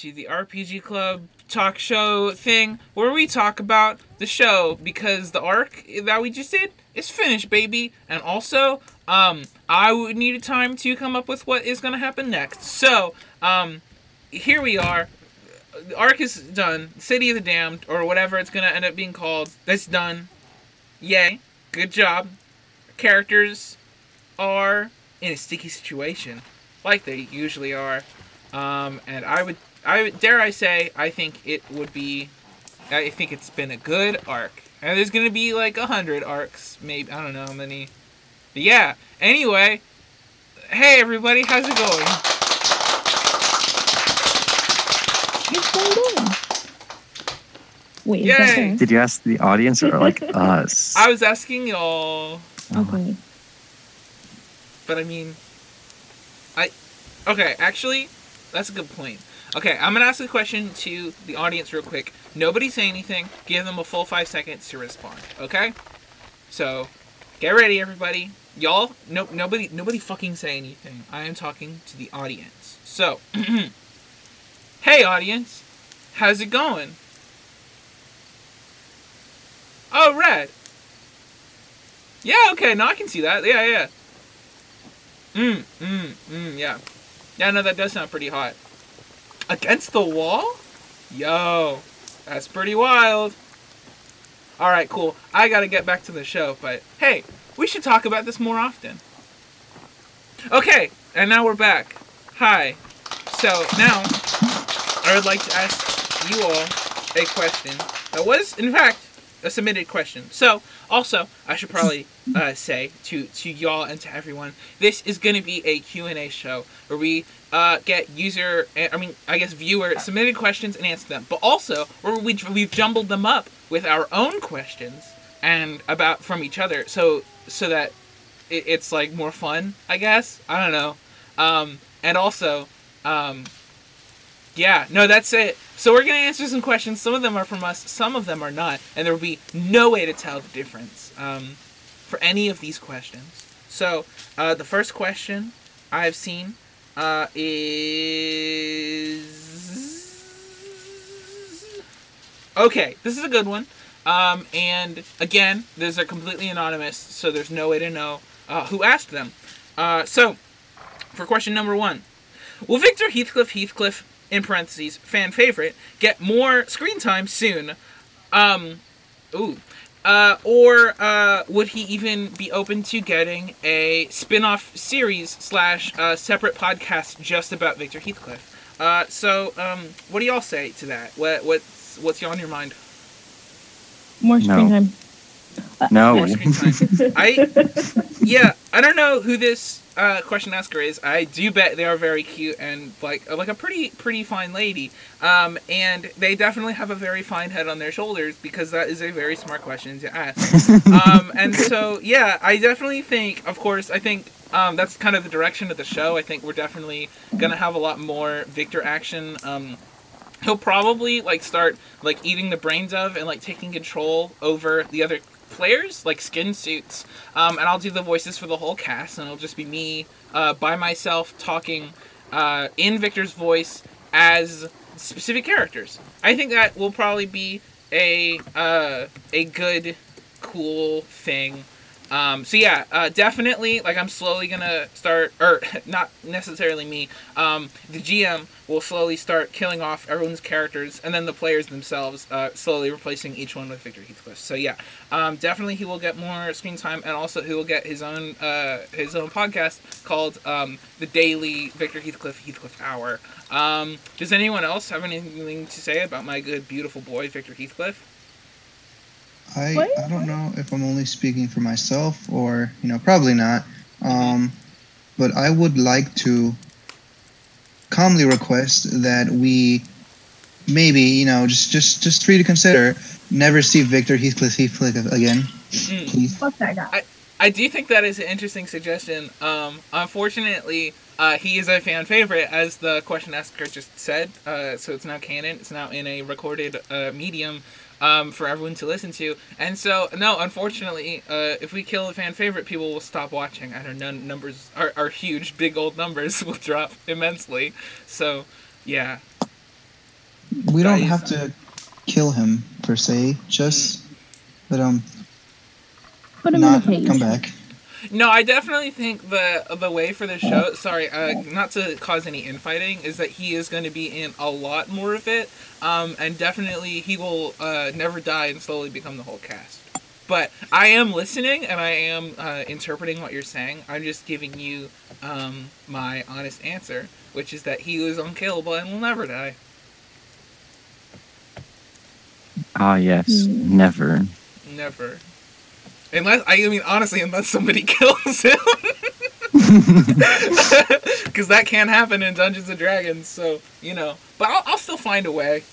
to the RPG Club talk show thing where we talk about the show because the arc that we just did is finished, baby. And also, um, I would need a time to come up with what is going to happen next. So, um, here we are. The arc is done. City of the Damned, or whatever it's going to end up being called, that's done. Yay. Good job. Characters are in a sticky situation, like they usually are. Um, and I would, I dare I say, I think it would be, I think it's been a good arc. And there's gonna be like a hundred arcs, maybe I don't know how many. But yeah. Anyway, hey everybody, how's it going? It's going on. Wait, Yay. Did you ask the audience or like us? I was asking y'all, oh Okay. but I mean, I, okay, actually, that's a good point. Okay, I'm gonna ask a question to the audience real quick. Nobody say anything. Give them a full five seconds to respond. Okay. So, get ready, everybody. Y'all, no, nobody, nobody fucking say anything. I am talking to the audience. So, hey, audience, how's it going? Oh, red. Yeah, okay, now I can see that. Yeah, yeah. Mm, mm, mm, yeah. Yeah, no, that does sound pretty hot. Against the wall? Yo, that's pretty wild. Alright, cool. I gotta get back to the show, but hey, we should talk about this more often. Okay, and now we're back. Hi. So now, I would like to ask you all a question that was, in fact, a submitted question. So, also, I should probably uh, say to to y'all and to everyone, this is to be a Q&A show where we uh, get user, I mean, I guess viewer submitted questions and answer them, but also we we've jumbled them up with our own questions and about from each other, so so that it, it's like more fun, I guess. I don't know, um, and also. Um, yeah, no, that's it. So we're gonna answer some questions. Some of them are from us, some of them are not, and there will be no way to tell the difference um, for any of these questions. So uh, the first question I've seen uh, is okay. This is a good one. Um, and again, these are completely anonymous, so there's no way to know uh, who asked them. Uh, so, for question number one, will Victor Heathcliff Heathcliff in parentheses fan favorite get more screen time soon? Um, ooh. Uh, or uh, would he even be open to getting a spin-off series slash uh, separate podcast just about Victor Heathcliff? Uh, so, um, what do y'all say to that? What what's what's on your mind? More screen No. time. no. More screen time. I yeah, I don't know who this uh, question asker is. I do bet they are very cute and like like a pretty pretty fine lady. Um, and they definitely have a very fine head on their shoulders because that is a very smart question to ask. um, and so yeah, I definitely think, of course, I think um, that's kind of the direction of the show. I think we're definitely gonna have a lot more Victor action. Um, he'll probably like start like eating the brains of and like taking control over the other players like skin suits um, and i'll do the voices for the whole cast and it'll just be me uh, by myself talking uh, in victor's voice as specific characters. I think that will probably be a uh, a good cool thing um, so yeah, uh, definitely. Like I'm slowly gonna start, or not necessarily me. Um, the GM will slowly start killing off everyone's characters, and then the players themselves uh, slowly replacing each one with Victor Heathcliff. So yeah, um, definitely he will get more screen time, and also he will get his own uh, his own podcast called um, the Daily Victor Heathcliff Heathcliff Hour. Um, does anyone else have anything to say about my good, beautiful boy Victor Heathcliff? I What? I don't know if I'm only speaking for myself or you know probably not. Um, but I would like to calmly request that we maybe you know just just just free to consider never see Victor Heathcliff Heathcliff again, Mm. please. Fuck that guy. I do think that is an interesting suggestion. Um, unfortunately, uh, he is a fan favorite, as the question asker just said. Uh, so it's now canon. It's now in a recorded uh, medium um, for everyone to listen to. And so, no, unfortunately, uh, if we kill a fan favorite, people will stop watching. I don't know. Numbers are, are huge. Big old numbers will drop immensely. So, yeah. We don't Guys. have to kill him per se. Just let him Put him not in a cage. come back. No, I definitely think the the way for the show. Sorry, uh, not to cause any infighting, is that he is going to be in a lot more of it, um, and definitely he will uh, never die and slowly become the whole cast. But I am listening and I am uh, interpreting what you're saying. I'm just giving you um, my honest answer, which is that he is unkillable and will never die. Ah, yes. Hmm. Never. Never. Unless I mean honestly, unless somebody kills him. Because that can't happen in Dungeons and Dragons, so you know. But I'll, I'll still find a way.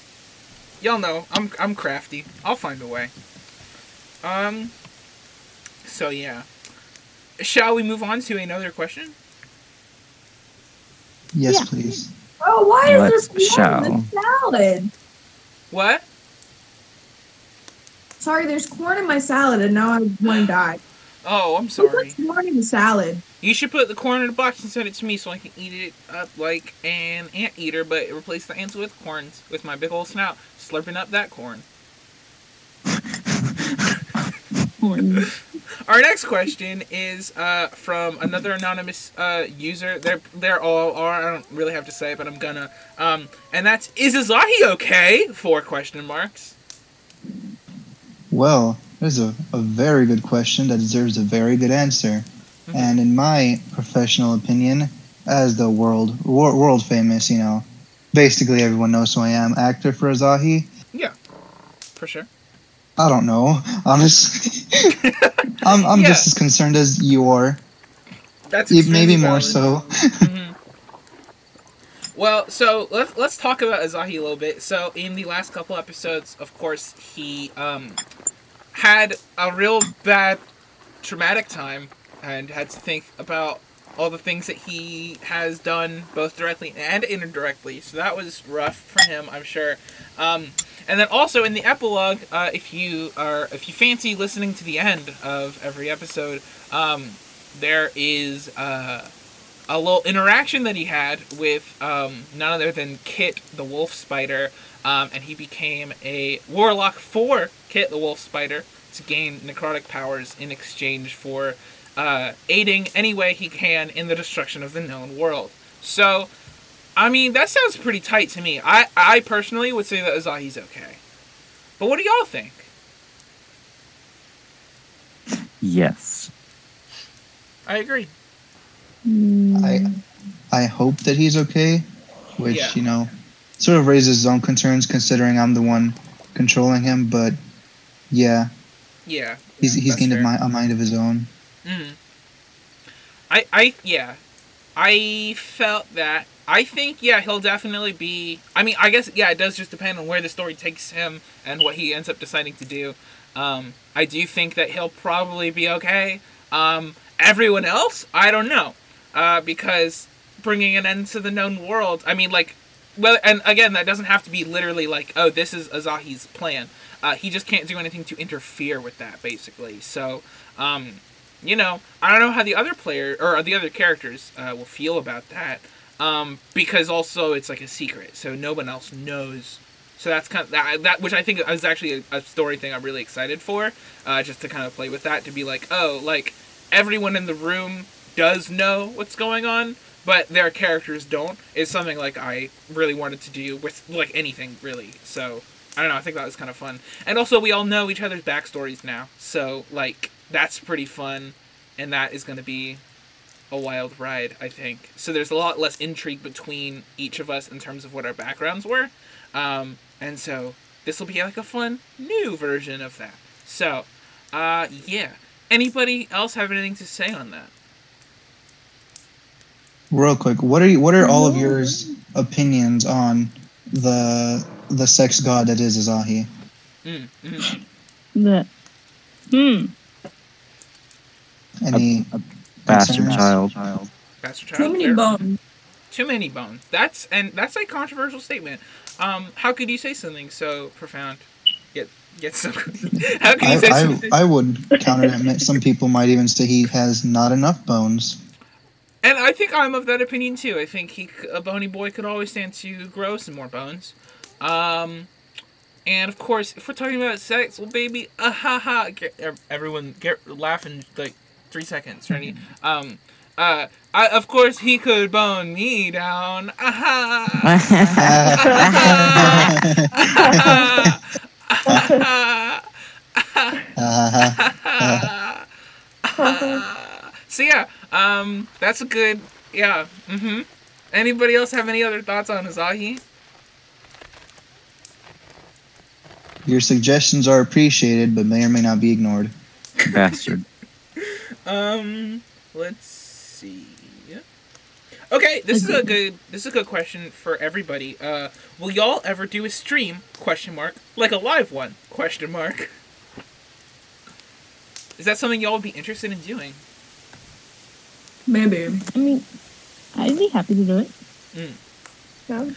Y'all know I'm I'm crafty. I'll find a way. Um. So yeah. Shall we move on to another question? Yes, Yeah. please. Oh, why What is there corn in the salad? What? Sorry, there's corn in my salad, and now I want to die. Oh, I'm sorry. puts corn in the salad? You should put the corn in a box and send it to me so I can eat it up like an anteater, but replace the ants with corns with my big old snout, slurping up that corn. Our next question is uh, from another anonymous uh, user. They're they're all are. I don't really have to say, it, but I'm gonna. Um, and that's is Azahi okay? Four question marks. Well, there's a, a very good question that deserves a very good answer. Mhm. And in my professional opinion, as the world wor- world famous, you know, basically everyone knows who I am, actor for Azahi. Yeah, for sure. I don't know, honestly. I'm, I'm Yeah. just as concerned as you are, That's maybe extremely more valid. so. Mhm. Well, so let's let's talk about Azahi a little bit. So in the last couple episodes, of course, he um, had a real bad traumatic time and had to think about all the things that he has done both directly and indirectly. So that was rough for him, I'm sure. Um, and then also in the epilogue, uh, if you are if you fancy listening to the end of every episode, um, there is uh, a little interaction that he had with um, none other than Kit the Wolf Spider, um, and he became a warlock for Kit the Wolf Spider to gain necrotic powers in exchange for uh, aiding any way he can in the destruction of the known world. So, I mean, that sounds pretty tight to me. I, I personally would say that Azahi's okay. But what do y'all think? Yes. I agree. I I hope that he's okay, which Yeah. you know, sort of raises his own concerns considering I'm the one controlling him. But yeah, Yeah. he's he's gained a, fair. mi- a mind of his own. Mm. I I yeah. I felt that. I think yeah, he'll definitely be I mean, I guess yeah, it does just depend on where the story takes him and what he ends up deciding to do. Um I do think that he'll probably be okay. Um everyone else, I don't know. Uh because bringing an end to the known world, I mean like well, and again, that doesn't have to be literally like, oh, this is Azahi's plan. Uh, he just can't do anything to interfere with that, basically. So, um, you know, I don't know how the other player or the other characters uh, will feel about that, um, because also it's like a secret, so no one else knows. So that's kind of that, that which I think is actually a, a story thing I'm really excited for, uh, just to kind of play with that to be like, oh, like everyone in the room does know what's going on, but their characters don't. Is something like I really wanted to do with like anything really. So I don't know. I think that was kind of fun, and also we all know each other's backstories now, so like that's pretty fun, and that is going to be a wild ride, I think. So there's a lot less intrigue between each of us in terms of what our backgrounds were, um, and so this will be like a fun new version of that. So, uh, yeah. Anybody else have anything to say on that? Real quick, what are you, what are all of yours opinions on the the sex god that is Azahi? Mm, mm. The hmm. Any Bastard concerns? child. Bastard Too child. many fair. bones. Too many bones. That's and that's a controversial statement. Um, how could you say something so profound? Get get so. how can you I, say I, something? I would counter that. Some people might even say he has not enough bones. And I think I'm of that opinion too. I think he, a bony boy, could always stand to grow some more bones. Um, and of course, if we're talking about sex, well, baby, ah ha ha, get, everyone get laughing like three seconds. Ready? Um, uh, I, of course he could bone me down. Ah ha. So yeah, um, that's a good yeah. Mm-hmm. Anybody else have any other thoughts on Azahi? Your suggestions are appreciated, but may or may not be ignored. Bastard. Um, let's see. Okay, this is a good this is a good question for everybody. Uh, will y'all ever do a stream? Question mark. Like a live one? Question mark. Is that something y'all would be interested in doing? Maybe. I mean, I'd be happy to do it. Yeah.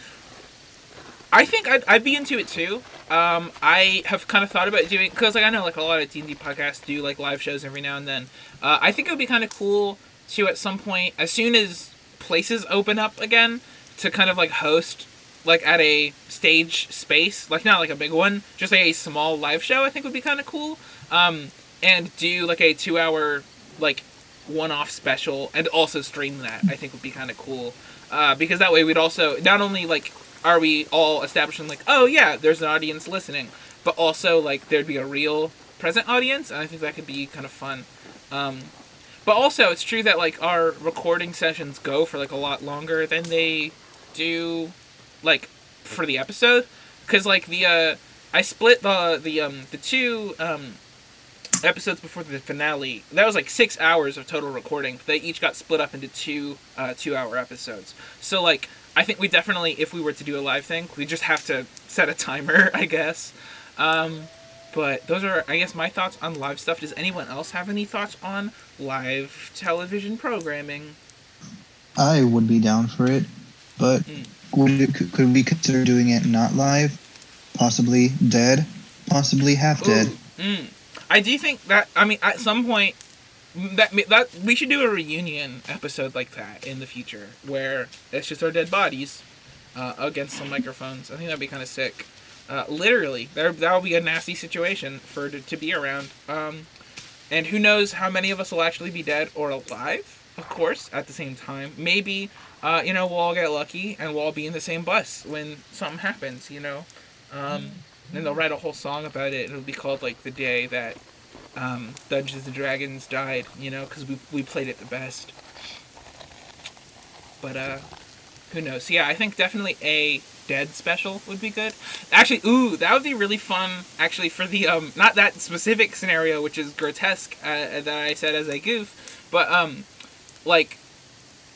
I think I'd, I'd be into it too. Um, I have kind of thought about doing because like I know like a lot of D and D podcasts do like live shows every now and then. Uh, I think it would be kind of cool to at some point, as soon as places open up again, to kind of like host like at a stage space, like not like a big one, just like a small live show. I think would be kind of cool. Um, and do like a two hour like one off special and also stream that. I think would be kind of cool. Uh, because that way we'd also not only like are we all establishing like oh yeah there's an audience listening but also like there'd be a real present audience and i think that could be kind of fun um, but also it's true that like our recording sessions go for like a lot longer than they do like for the episode because like the uh i split the the um the two um episodes before the finale that was like six hours of total recording they each got split up into two uh two hour episodes so like i think we definitely if we were to do a live thing we just have to set a timer i guess um but those are i guess my thoughts on live stuff does anyone else have any thoughts on live television programming I would be down for it, but Mm. would could, could we consider doing it not live? Possibly dead, possibly half dead. Mm. I do think that I mean at some point that that we should do a reunion episode like that in the future where it's just our dead bodies uh, against some microphones. I think that'd be kind of sick. Uh, literally, there that would be a nasty situation for to, to be around. Um, and who knows how many of us will actually be dead or alive? Of course, at the same time, maybe uh, you know we'll all get lucky and we'll all be in the same bus when something happens. You know. Um, and they'll write a whole song about it. And it'll be called like the day that um, Dungeons and Dragons died. You know, because we we played it the best. But uh, who knows? Yeah, I think definitely a dead special would be good. Actually, ooh, that would be really fun. Actually, for the um, not that specific scenario, which is grotesque uh, that I said as a goof, but um, like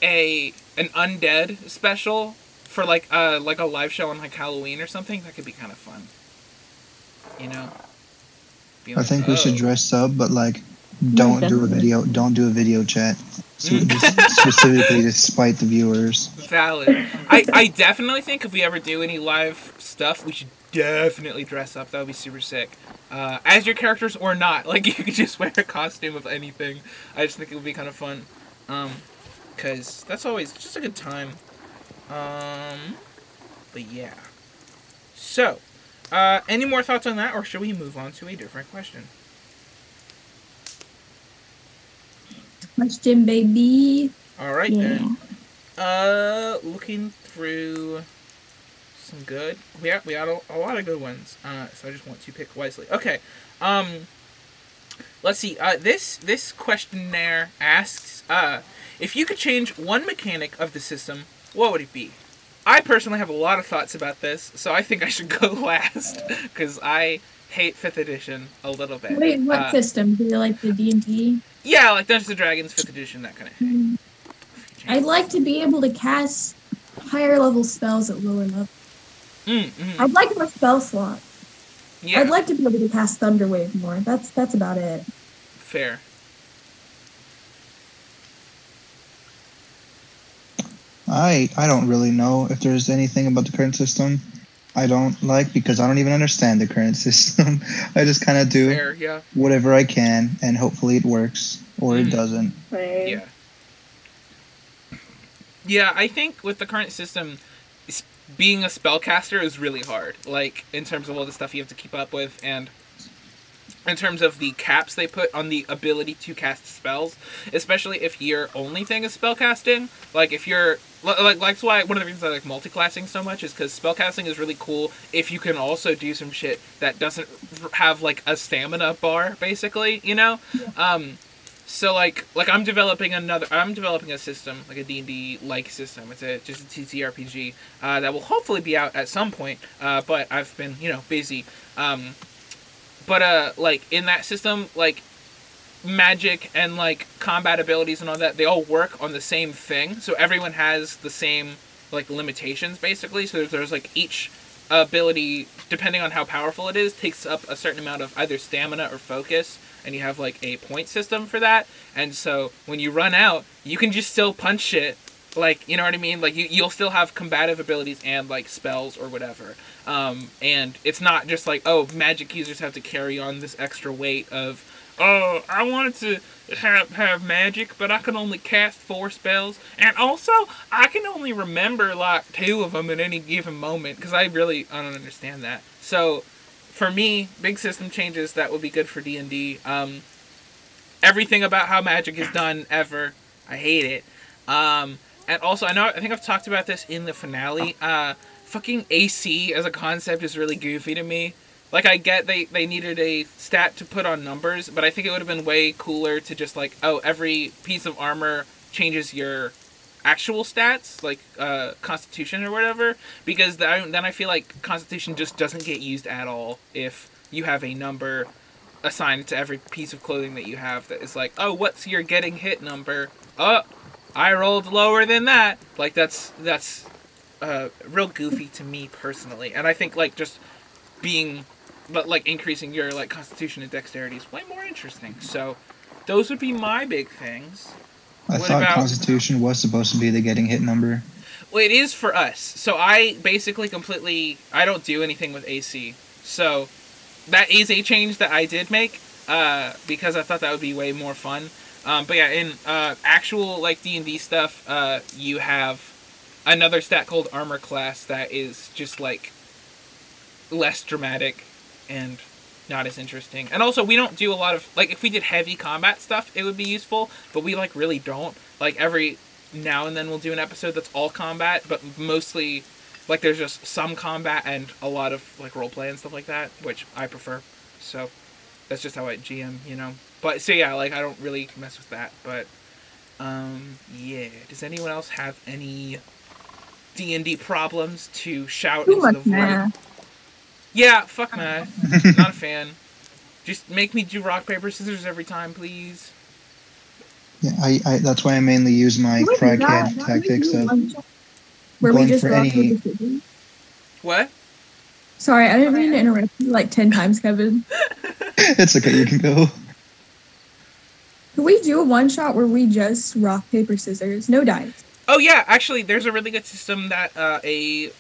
a an undead special for like uh like a live show on like Halloween or something. That could be kind of fun. You know. Be I think we should "Oh." dress up, but like, don't do a video. Don't do a video chat. So just specifically to spite the viewers. Valid. I, I definitely think if we ever do any live stuff, we should definitely dress up. That would be super sick. Uh, as your characters or not. Like, you could just wear a costume of anything. I just think it would be kind of fun. Um, because that's always just a good time. Um, but yeah. So, uh, any more thoughts on that, or should we move on to a different question? Question, baby. All right, Yeah. then. Uh, looking through some good. We had we had a, a lot of good ones. Uh, so I just want to pick wisely. Okay. Um, let's see. Uh, this this questionnaire asks, uh, if you could change one mechanic of the system, what would it be? I personally have a lot of thoughts about this, so I think I should go last because I hate fifth edition a little bit. Wait, what Uh, system? Do you like the D and D? Yeah, like Dungeons and Dragons fifth edition, that kind of thing. I'd like to be able to cast higher level spells at lower level. Mm, mm, I'd like more spell slot. yeah. I'd like to be able to cast Thunderwave more. That's that's about it. Fair. I I don't really know if there's anything about the current system I don't like because I don't even understand the current system. I just kind of do Fair, yeah. whatever I can and hopefully it works or Mm. it doesn't. Yeah. Yeah, I think with the current system, being a spellcaster is really hard. Like in terms of all the stuff you have to keep up with and in terms of the caps they put on the ability to cast spells, especially if your only thing is spellcasting. Like if you're li- like that's why one of the reasons I like multiclassing so much is because spellcasting is really cool if you can also do some shit that doesn't have like a stamina bar, basically. You know. Um, so like like I'm developing another I'm developing a system like a D&D like system it's a just a TTRPG uh, that will hopefully be out at some point uh, but I've been you know busy um, but uh like in that system like magic and like combat abilities and all that they all work on the same thing. So everyone has the same like limitations basically. So there's, there's like each ability depending on how powerful it is takes up a certain amount of either stamina or focus. And you have like a point system for that. And so when you run out you can just still punch shit like you know what i mean? Like you, you'll still have combative abilities and like spells or whatever. Um, and it's not just like oh magic users have to carry on this extra weight of oh i wanted to have, have magic but i can only cast four spells. And also i can only remember like two of them at any given moment because i really i don't understand that. So for me big system changes that would be good for d&d um, everything about how magic is done ever i hate it. Um, and also i know i think i've talked about this in the finale uh, fucking AC as a concept is really goofy to me. Like I get they they needed a stat to put on numbers, but I think it would have been way cooler to just like oh every piece of armor changes your actual stats like uh, constitution or whatever because then then I feel like constitution just doesn't get used at all if you have a number assigned to every piece of clothing that you have that is like oh what's your getting hit number oh I rolled lower than that like that's that's uh, real goofy to me personally, and I think like just being, but like increasing your like constitution and dexterity is way more interesting. So, those would be my big things. I What thought about- Constitution was supposed to be the getting hit number. Well, it is for us. So I basically completely I don't do anything with AC. So that is a change that I did make uh, because I thought that would be way more fun. Um, but yeah, in uh, actual like D and D stuff, uh, you have another stat called Armor Class that is just like less dramatic and not as interesting. And also, we don't do a lot of like if we did heavy combat stuff, it would be useful, but we like really don't. Like every now and then we'll do an episode that's all combat, but mostly like there's just some combat and a lot of like role play and stuff like that, which I prefer. So that's just how I GM, you know. But so yeah, like I don't really mess with that, but um yeah, does anyone else have any D&D problems to shout Too into the void? math. Yeah, fuck math. Not a fan. Just make me do rock paper scissors every time, please. Yeah, I, I that's why I mainly use my What is crackhead that? Tactics of want to- we going just for any- What? Sorry, I didn't mean to interrupt you like ten times, Kevin. it's okay, you can go. Could we do a one shot where we just rock paper scissors, no dice? Oh yeah, actually, there's a really good system that uh, a.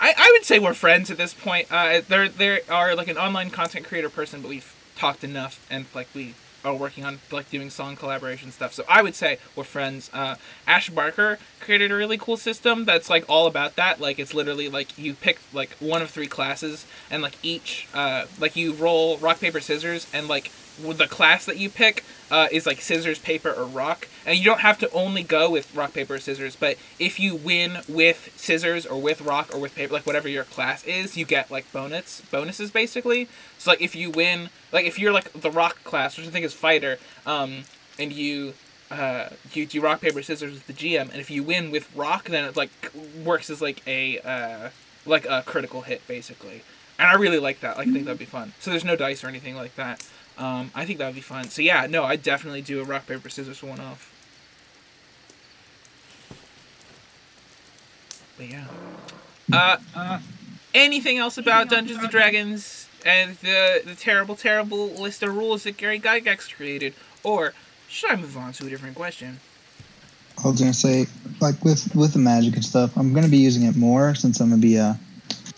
I, I would say we're friends at this point. Uh, there there are like an online content creator person, but we've talked enough, and like we are working on like doing song collaboration stuff. So I would say we're friends. Uh, Ash Barker created a really cool system that's like all about that. Like it's literally like you pick like one of three classes, and like each uh, like you roll rock paper scissors, and like the class that you pick uh, is like scissors, paper, or rock, and you don't have to only go with rock, paper, or scissors. But if you win with scissors or with rock or with paper, like whatever your class is, you get like bonus bonuses basically. So like if you win, like if you're like the rock class, which I think is fighter, um, and you uh, you do rock paper scissors with the GM, and if you win with rock, then it like works as like a uh, like a critical hit basically. And I really like that. Like, I think that'd be fun. So there's no dice or anything like that. Um, I think that would be fun. So yeah, no, I definitely do a rock paper scissors one off. But yeah. Uh, anything else about Dungeons and Dragons and the the terrible, terrible list of rules that Gary Gygax created, or should I move on to a different question? I was gonna say, like with with the magic and stuff, I'm gonna be using it more since I'm gonna be a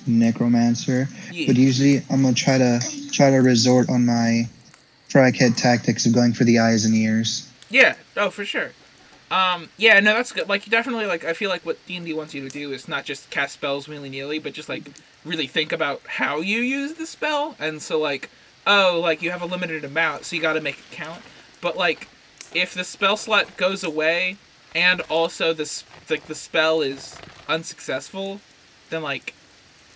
necromancer. Yeah. But usually, I'm gonna try to try to resort on my crackhead tactics of going for the eyes and ears. Yeah. Oh, for sure. Um, yeah, no, that's good. Like, you definitely like. I feel like what D and D wants you to do is not just cast spells willy nilly, but just like really think about how you use the spell. And so, like, oh, like you have a limited amount, so you got to make it count. But like, if the spell slot goes away, and also the s- like the spell is unsuccessful, then like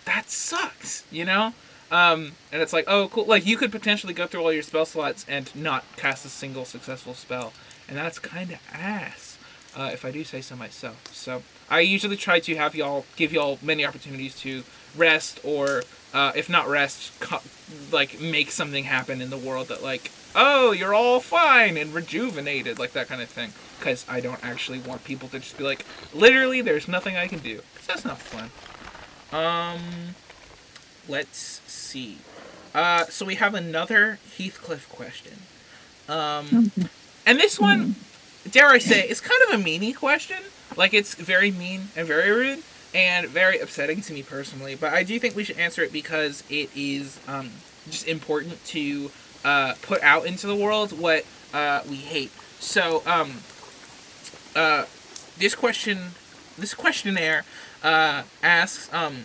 that sucks, you know. Um, and it's like, oh, cool. Like you could potentially go through all your spell slots and not cast a single successful spell, and that's kind of ass, uh, if I do say so myself. So I usually try to have y'all give y'all many opportunities to rest, or uh, if not rest, co- like make something happen in the world that like, oh, you're all fine and rejuvenated, like that kind of thing. Because I don't actually want people to just be like, literally, there's nothing I can do. 'Cause that's not fun. Um, let's see. Uh, so we have another Heathcliff question. Um, and this one, dare I say, is kind of a meanie question. Like it's very mean and very rude and very upsetting to me personally. But I do think we should answer it because it is um, just important to uh, put out into the world what uh, we hate. So um, uh, this question, this questionnaire uh, asks um,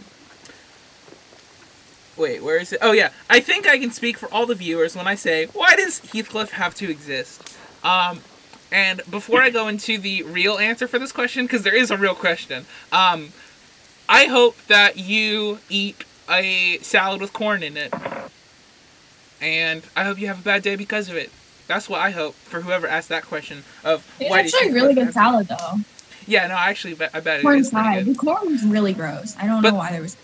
Wait, where is it? Oh yeah, I think I can speak for all the viewers when I say, why does Heathcliff have to exist? Um, and before I go into the real answer for this question, because there is a real question, um, I hope that you eat a salad with corn in it, and I hope you have a bad day because of it. That's what I hope for whoever asked that question of It's why does actually a really good salad though. Yeah, no, actually I bet it Corn is pretty side. The corn was really gross. I don't But- know why there was.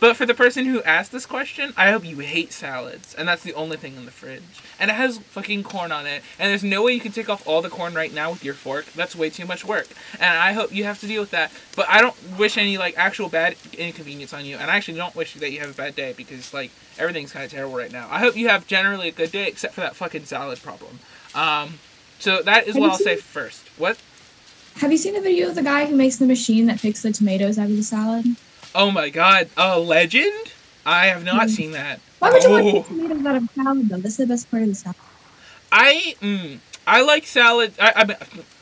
But for the person who asked this question, I hope you hate salads, and that's the only thing in the fridge. And it has fucking corn on it, and there's no way you can take off all the corn right now with your fork. That's way too much work, and I hope you have to deal with that. But I don't wish any like actual bad inconvenience on you, and I actually don't wish that you have a bad day because like everything's kind of terrible right now. I hope you have generally a good day, except for that fucking salad problem. Um, so that is Have what I'll say first. What? Have you seen the video of the guy who makes the machine that picks the tomatoes out of the salad? Oh my god, a legend? I have not Mhm. seen that. Why would you want Oh. tomatoes out of salad though? This is the best part of the salad. I mm, I like salad. I,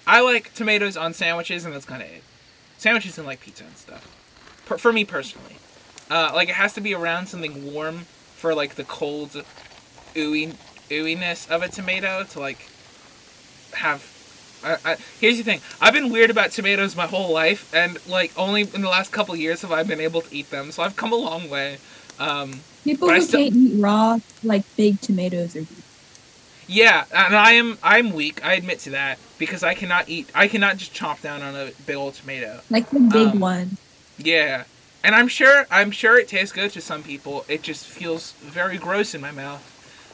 I I like tomatoes on sandwiches, and that's kind of it. Sandwiches and like pizza and stuff. Per, for me personally, uh, like it has to be around something warm for like the cold, ooey ooiness of a tomato to like have. I, I, here's the thing. I've been weird about tomatoes my whole life, and like only in the last couple years have I been able to eat them. So I've come a long way. Um, People who still- can't eat raw, like big tomatoes or Yeah, and I am I'm weak. I admit to that because I cannot eat. I cannot just chomp down on a big old tomato. like the big Um, one. Yeah, and I'm sure I'm sure it tastes good to some people. It just feels very gross in my mouth,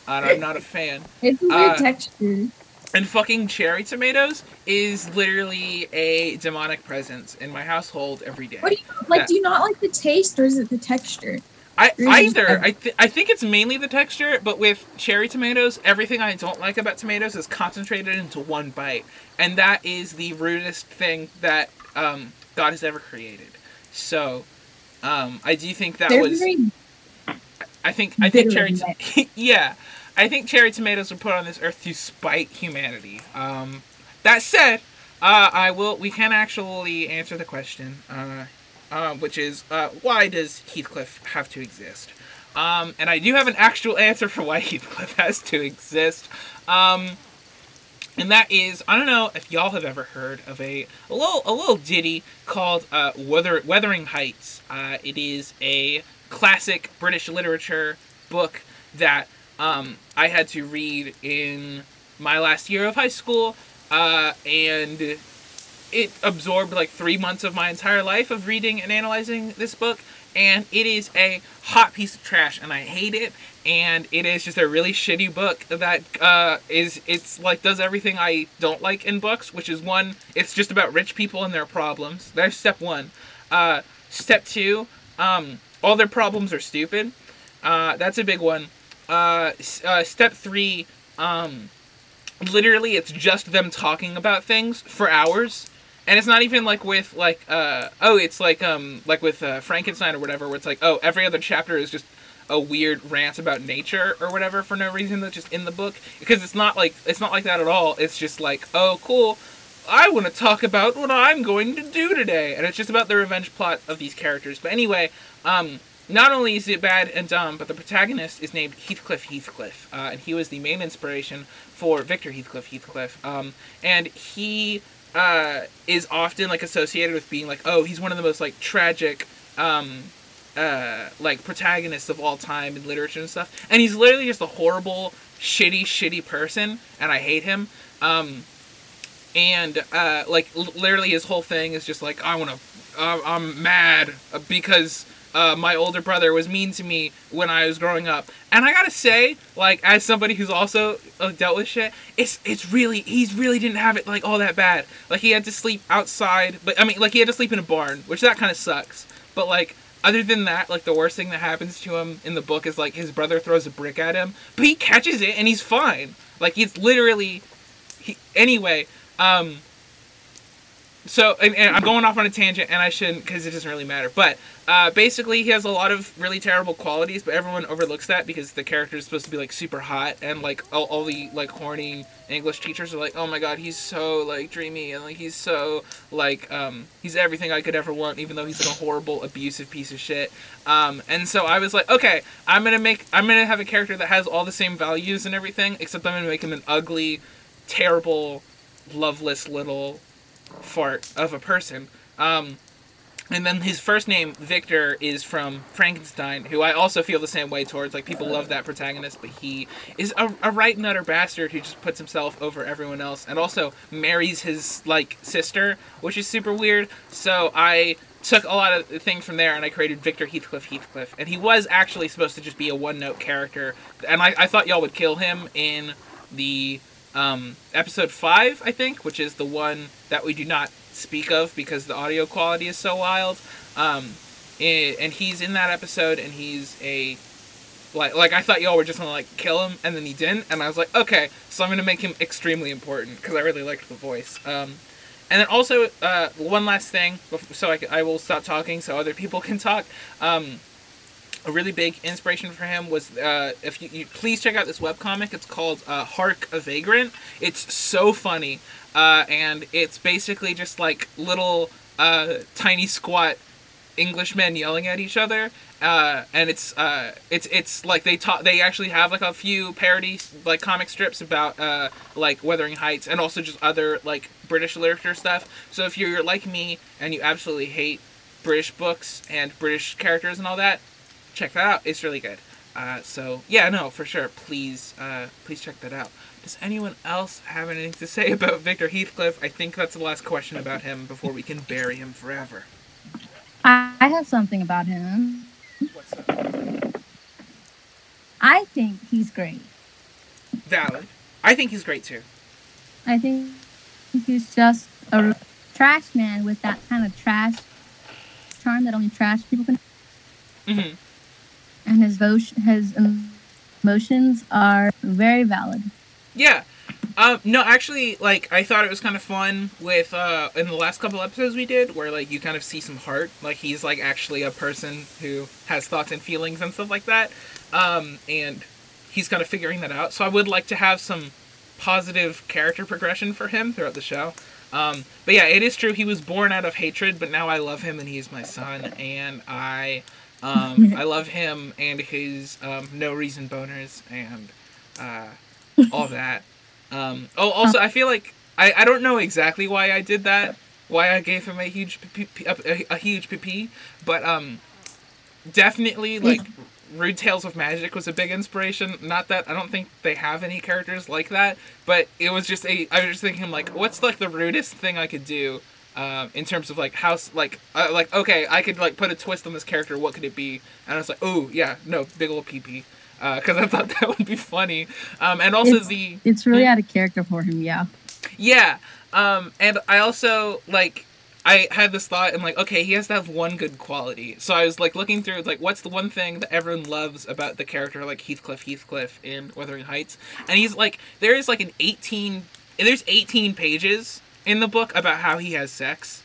and I'm not a fan. It's a weird uh, texture. And fucking cherry tomatoes is literally a demonic presence in my household every day. What do you like? yeah. Do you not like the taste or is it the texture? I Or is it just either I th- I think it's mainly the texture, but with cherry tomatoes, everything I don't like about tomatoes is concentrated into one bite, and that is the rudest thing that um, God has ever created. So, um, I do think that They're was. very I think I think cherry. T- yeah, I think cherry tomatoes were put on this earth to spite humanity. Um, that said, uh, I will. We can actually answer the question, uh, uh, which is uh, why does Heathcliff have to exist? Um, and I do have an actual answer for why Heathcliff has to exist. Um, and that is I don't know if y'all have ever heard of a, a little a little ditty called uh, Weather, Wuthering Heights. Uh, it is a classic British literature book that um, I had to read in my last year of high school, uh, and it absorbed like three months of my entire life of reading and analyzing this book. And it is a hot piece of trash, and I hate it. And it is just a really shitty book that uh, is it's like does everything I don't like in books, which is one, it's just about rich people and their problems. There's step one. Uh, step two, um, all their problems are stupid. Uh, that's a big one. Uh, uh, step three, um, literally it's just them talking about things for hours. And it's not even like with like uh oh it's like um like with uh, frankenstein or whatever where it's like oh every other chapter is just a weird rant about nature or whatever for no reason that's just in the book. Because it's not like it's not like that at all. It's just like oh cool. I want to talk about what I'm going to do today, and it's just about the revenge plot of these characters. But anyway, um, not only is it bad and dumb, but the protagonist is named Heathcliff Heathcliff, uh, and he was the main inspiration for Victor Heathcliff Heathcliff. Um, and he uh, is often like associated with being like, oh, he's one of the most like tragic, um, uh, like protagonists of all time in literature and stuff. And he's literally just a horrible, shitty, shitty person, and I hate him. Um, and uh, like l- literally his whole thing is just like I want to, uh, I'm mad because uh, my older brother was mean to me when I was growing up, and I gotta say, like as somebody who's also uh, dealt with shit, it's it's really he's really didn't have it like all that bad. Like he had to sleep outside, but I mean like he had to sleep in a barn, which that kind of sucks. But like other than that, like the worst thing that happens to him in the book is like his brother throws a brick at him, but he catches it and he's fine. Like he's literally, he anyway. Um, so and, and I'm going off on a tangent, and I shouldn't because it doesn't really matter. But uh, basically, he has a lot of really terrible qualities, but everyone overlooks that because the character is supposed to be like super hot, and like all, all the like horny English teachers are like, oh my god, he's so like dreamy, and like he's so like um he's everything I could ever want, even though he's like a horrible abusive piece of shit. Um, and so I was like, okay, I'm gonna make I'm gonna have a character that has all the same values and everything, except I'm gonna make him an ugly, terrible, loveless little fart of a person. Um, and then his first name, Victor, is from Frankenstein, who I also feel the same way towards. Like, people love that protagonist, but he is a, a right nutter bastard who just puts himself over everyone else and also marries his, like, sister, which is super weird. So I took a lot of things from there and I created Victor Heathcliff Heathcliff. And he was actually supposed to just be a one note character. And I, I thought y'all would kill him in the um, episode 5, I think, which is the one that we do not speak of because the audio quality is so wild. Um, and, he's in that episode, and he's a like like I thought y'all were just gonna like kill him, and then he didn't, and I was like, okay, so I'm gonna make him extremely important because I really liked the voice. Um, and then also uh, one last thing, so I will stop talking so other people can talk. Um, a really big inspiration for him was uh, if you, you please check out this webcomic. It's called uh, Hark a Vagrant. It's so funny, uh, and it's basically just like little uh, tiny squat Englishmen yelling at each other. Uh, and it's uh, it's it's like they talk. They actually have like a few parody like comic strips about like Wuthering Heights and also just other like British literature stuff. So if you're like me and you absolutely hate British books and British characters and all that, check that out. It's really good. Uh, so yeah, no, for sure. Please, uh, please check that out. Does anyone else have anything to say about Victor Heathcliff? I think that's the last question about him before we can bury him forever. I have something about him. What's up? I think he's great. Valid. I think he's great too. I think he's just a trash man with that kind of trash charm that only trash people can. hmm And his vo- his emotions are very valid. Yeah. Um, no, actually, like I thought it was kind of fun with uh, in the last couple episodes we did, where like you kind of see some heart, like he's like actually a person who has thoughts and feelings and stuff like that, um, and he's kind of figuring that out. So I would like to have some positive character progression for him throughout the show. Um, but yeah, it is true he was born out of hatred, but now I love him and he's my son, and I um, I love him and his um, no reason boners and uh, all that. Um, oh, also, I feel like I, I don't know exactly why I did that, why I gave him a huge p- p- a, a huge pp, but um, definitely like Rude Tales of Magic was a big inspiration. Not that I don't think they have any characters like that, but it was just a. I was just thinking like, what's like the rudest thing I could do. Um, in terms of like how like uh, like okay I could like put a twist on this character what could it be and I was like oh yeah no big ol' PP because I thought that would be funny um, and also It's- the It's really out of character for him. Yeah. yeah. Um, and I also like I had this thought and like, okay, he has to have one good quality. So I was like looking through like what's the one thing that everyone loves about the character like Heathcliff Heathcliff in Wuthering Heights. And he's like there is like an eighteen there's eighteen pages in the book about how he has sex.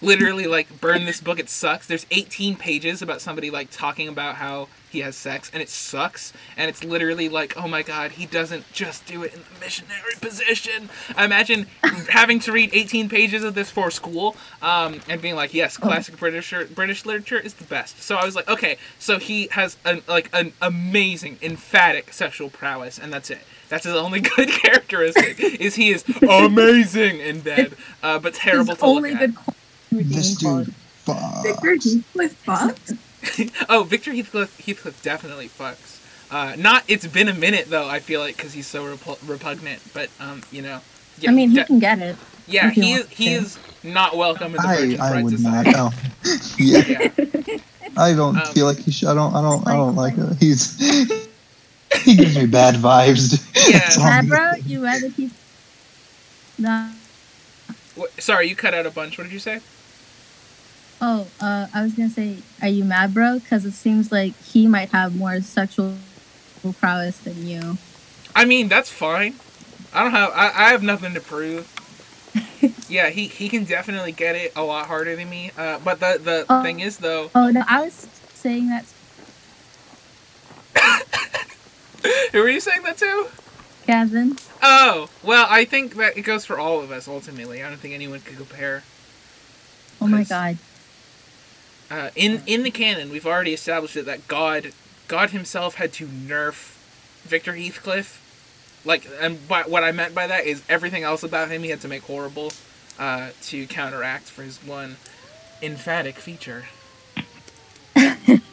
Literally like burn this book, it sucks. There's eighteen pages about somebody like talking about how he has sex and it sucks. And it's literally like oh my god he doesn't just do it in the missionary position. I imagine having to read 18 pages of this for school um, and being like yes classic british british literature is the best. So i was like okay so he has an like an amazing emphatic sexual prowess and that's it that's his only good characteristic is he is amazing in bed uh, but terrible His to look only at. good quality. This dude. fucks. Victor. Heathcliff fucked. oh, Victor Heathcliff, Heathcliff definitely fucks. Uh, not. It's been a minute though. I feel like because he's so repu- repugnant. But um, you know. Yeah, I mean, he de- can get it. yeah, he he he is not welcome in the I, Virgin I Pride would not. Society. Oh. yeah, Yeah. I don't Um, feel like he should. I don't. I don't. I don't like it. He's. he gives me bad vibes. Yeah. That's all I'm Bad gonna bro, you rather keep. Nah. What, sorry, you cut out a bunch. What did you say? Oh, uh, I was gonna say, are you mad, bro? Because it seems like he might have more sexual prowess than you. I mean, that's fine. I don't have. I, I have nothing to prove. yeah, he he can definitely get it a lot harder than me. Uh, but the the Oh. thing is though, Oh no, I was saying that who were you saying that to? Kevin. Oh, well, I think that it goes for all of us ultimately. I don't think anyone could compare. Oh my god. Uh, in in the canon, we've already established it that God God Himself had to nerf Victor Heathcliff. Like, and by, what I meant by that is everything else about him he had to make horrible uh, to counteract for his one emphatic feature.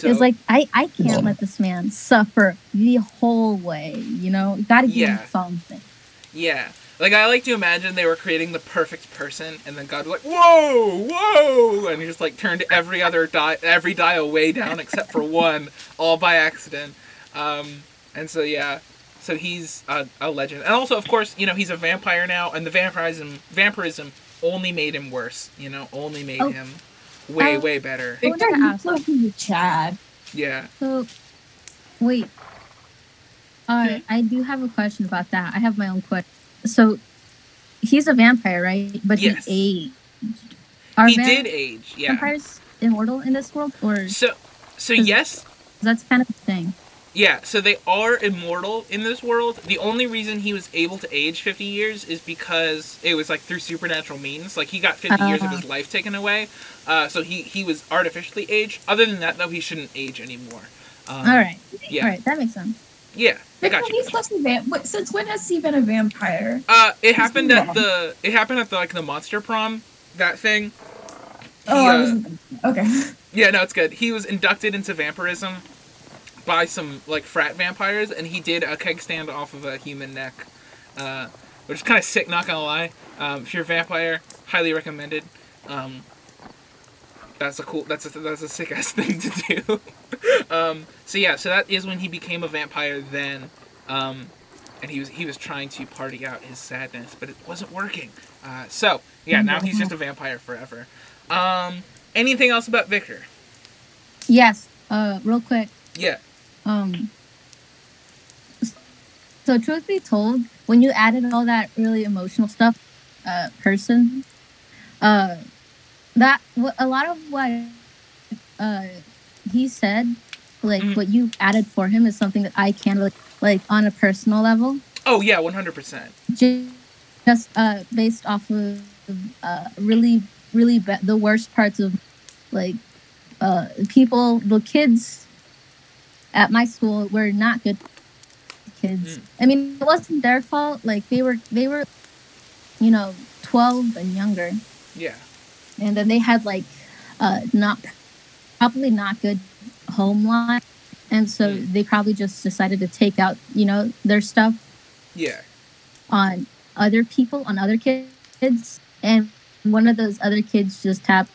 so, it's like I, I can't let this man suffer the whole way. You know, gotta give Yeah. him something. Yeah. Like I like to imagine they were creating the perfect person, and then God was like, "Whoa, whoa!" and he just like turned every other die, every dial way down except for one, all by accident. Um, and so yeah, so he's a, a legend, and also of course you know he's a vampire now, and the vampirism vampirism only made him worse. You know, only made Oh. him way Oh. way better. I Victor wanted to ask- Heathcliff is a Chad. Yeah. So, wait. Uh, I do have a question about that. I have my own question. So, he's a vampire, right? But Yes. he aged. Are he vam- did age. Yeah. vampires immortal in this world, or So so yes, that's kind of the thing? Yeah, so they are immortal in this world. The only reason he was able to age 50 years is because it was like through supernatural means. Like he got 50 years of his life taken away. Uh, so he, he was artificially aged. Other than that, though, he shouldn't age anymore. Um, All right, Yeah. all right, that makes sense. Yeah, I Victor got you. Heathcliff's a vamp. What, since when has he been a vampire? Uh, it happened at wrong. the it happened at the like the monster prom, that thing. Oh, He, I uh, was okay. Yeah, no, it's good. He was inducted into vampirism by some like frat vampires, and he did a keg stand off of a human neck, uh, which is kind of sick. Not gonna lie. Um, if you're a vampire, highly recommended. Um, that's a cool. That's a that's a sick ass thing to do. um, so yeah, so that is when he became a vampire. Then, um, and he was he was trying to party out his sadness, but it wasn't working. Uh, so yeah, now he's just a vampire forever. Um, anything else about Victor? Yes. Uh, real quick. Yeah. Um. So, truth be told, when you added all that really emotional stuff, uh, person, uh, that a lot of what uh he said, like Mhm. what you added for him, is something that I can really like on a personal level, Oh yeah, one hundred percent. just uh based off of uh really really ba- the worst parts of like uh people the kids at my school were not good kids Mm. i mean it wasn't their fault like they were they were you know 12 and younger Yeah. and then they had like uh not probably not good home life and so Mm. they probably just decided to take out you know their stuff Yeah. on other people, on other kids, and one of those other kids just tapped.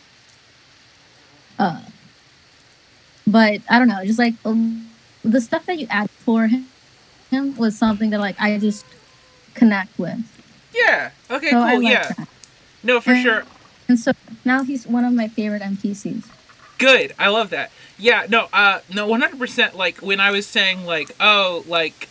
Uh, but I don't know, just like the stuff that you add for him, him was something that like I just connect with. Yeah. Okay. so cool. Like yeah. that. No, for And- sure. And so now he's one of my favorite NPCs. Good. I love that. Yeah. No. Uh. No. One hundred percent. Like when I was saying like, oh, like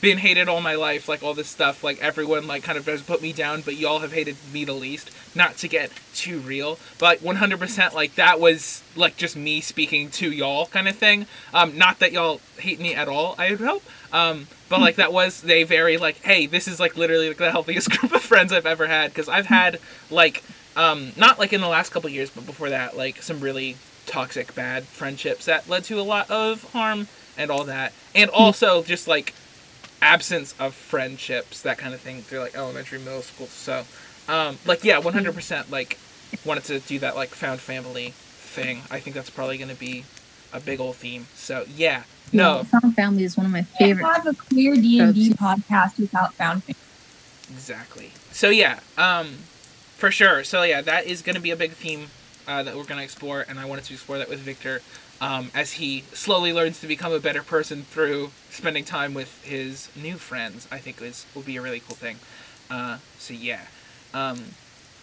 been hated all my life, like all this stuff, like everyone like kind of has put me down, but y'all have hated me the least. Not to get too real, but 100% like that was like just me speaking to y'all kind of thing. Um, not that y'all hate me at all, I would hope. Um, but like that was they very like, hey, this is like literally like the healthiest group of friends I've ever had because I've had like um, not like in the last couple years, but before that, like some really toxic, bad friendships that led to a lot of harm and all that, and also just like absence of friendships, that kind of thing through like elementary, middle school. So, um, like yeah, one hundred percent like wanted to do that like found family thing. I think that's probably gonna be a big old theme. So yeah, no, Found Family is one of my Can't favorite. have a queer D and D podcast without found family. Exactly. So yeah, um, for sure. So yeah, that is going to be a big theme uh, that we're going to explore, and I wanted to explore that with Victor um, as he slowly learns to become a better person through spending time with his new friends. I think is will be a really cool thing. Uh, so yeah. Um,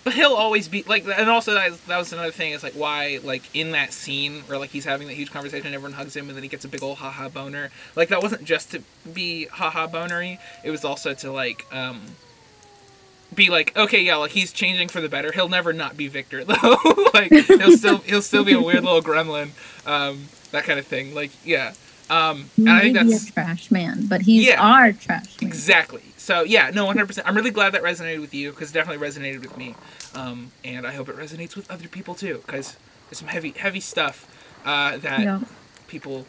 but he'll always be like, and also that, that was another thing. Is like why, like in that scene where like he's having that huge conversation, and everyone hugs him, and then he gets a big old haha boner. Like that wasn't just to be haha bonery. It was also to like, um, be like, okay, yeah, like he's changing for the better. He'll never not be Victor though. like he'll still he'll still be a weird little gremlin, um, that kind of thing. Like yeah, um, and I think that's a trash man, but he's Yeah. our trash man. Exactly. So yeah, no, one hundred percent. I'm really glad that resonated with you because it definitely resonated with me, um, and I hope it resonates with other people too because there's some heavy, heavy stuff uh, that Yeah. people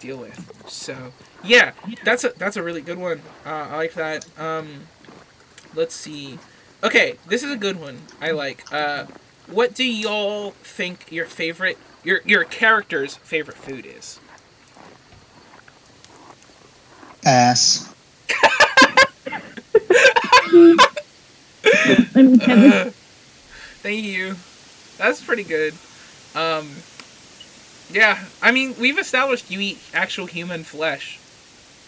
deal with. So yeah, that's a that's a really good one. Uh, I like that. Um, let's see. Okay, this is a good one. I like. Uh, what do y'all think your favorite your your character's favorite food is? Ass. And Kevin, Thank you. That's pretty good. Um, yeah, I mean, we've established you eat actual human flesh,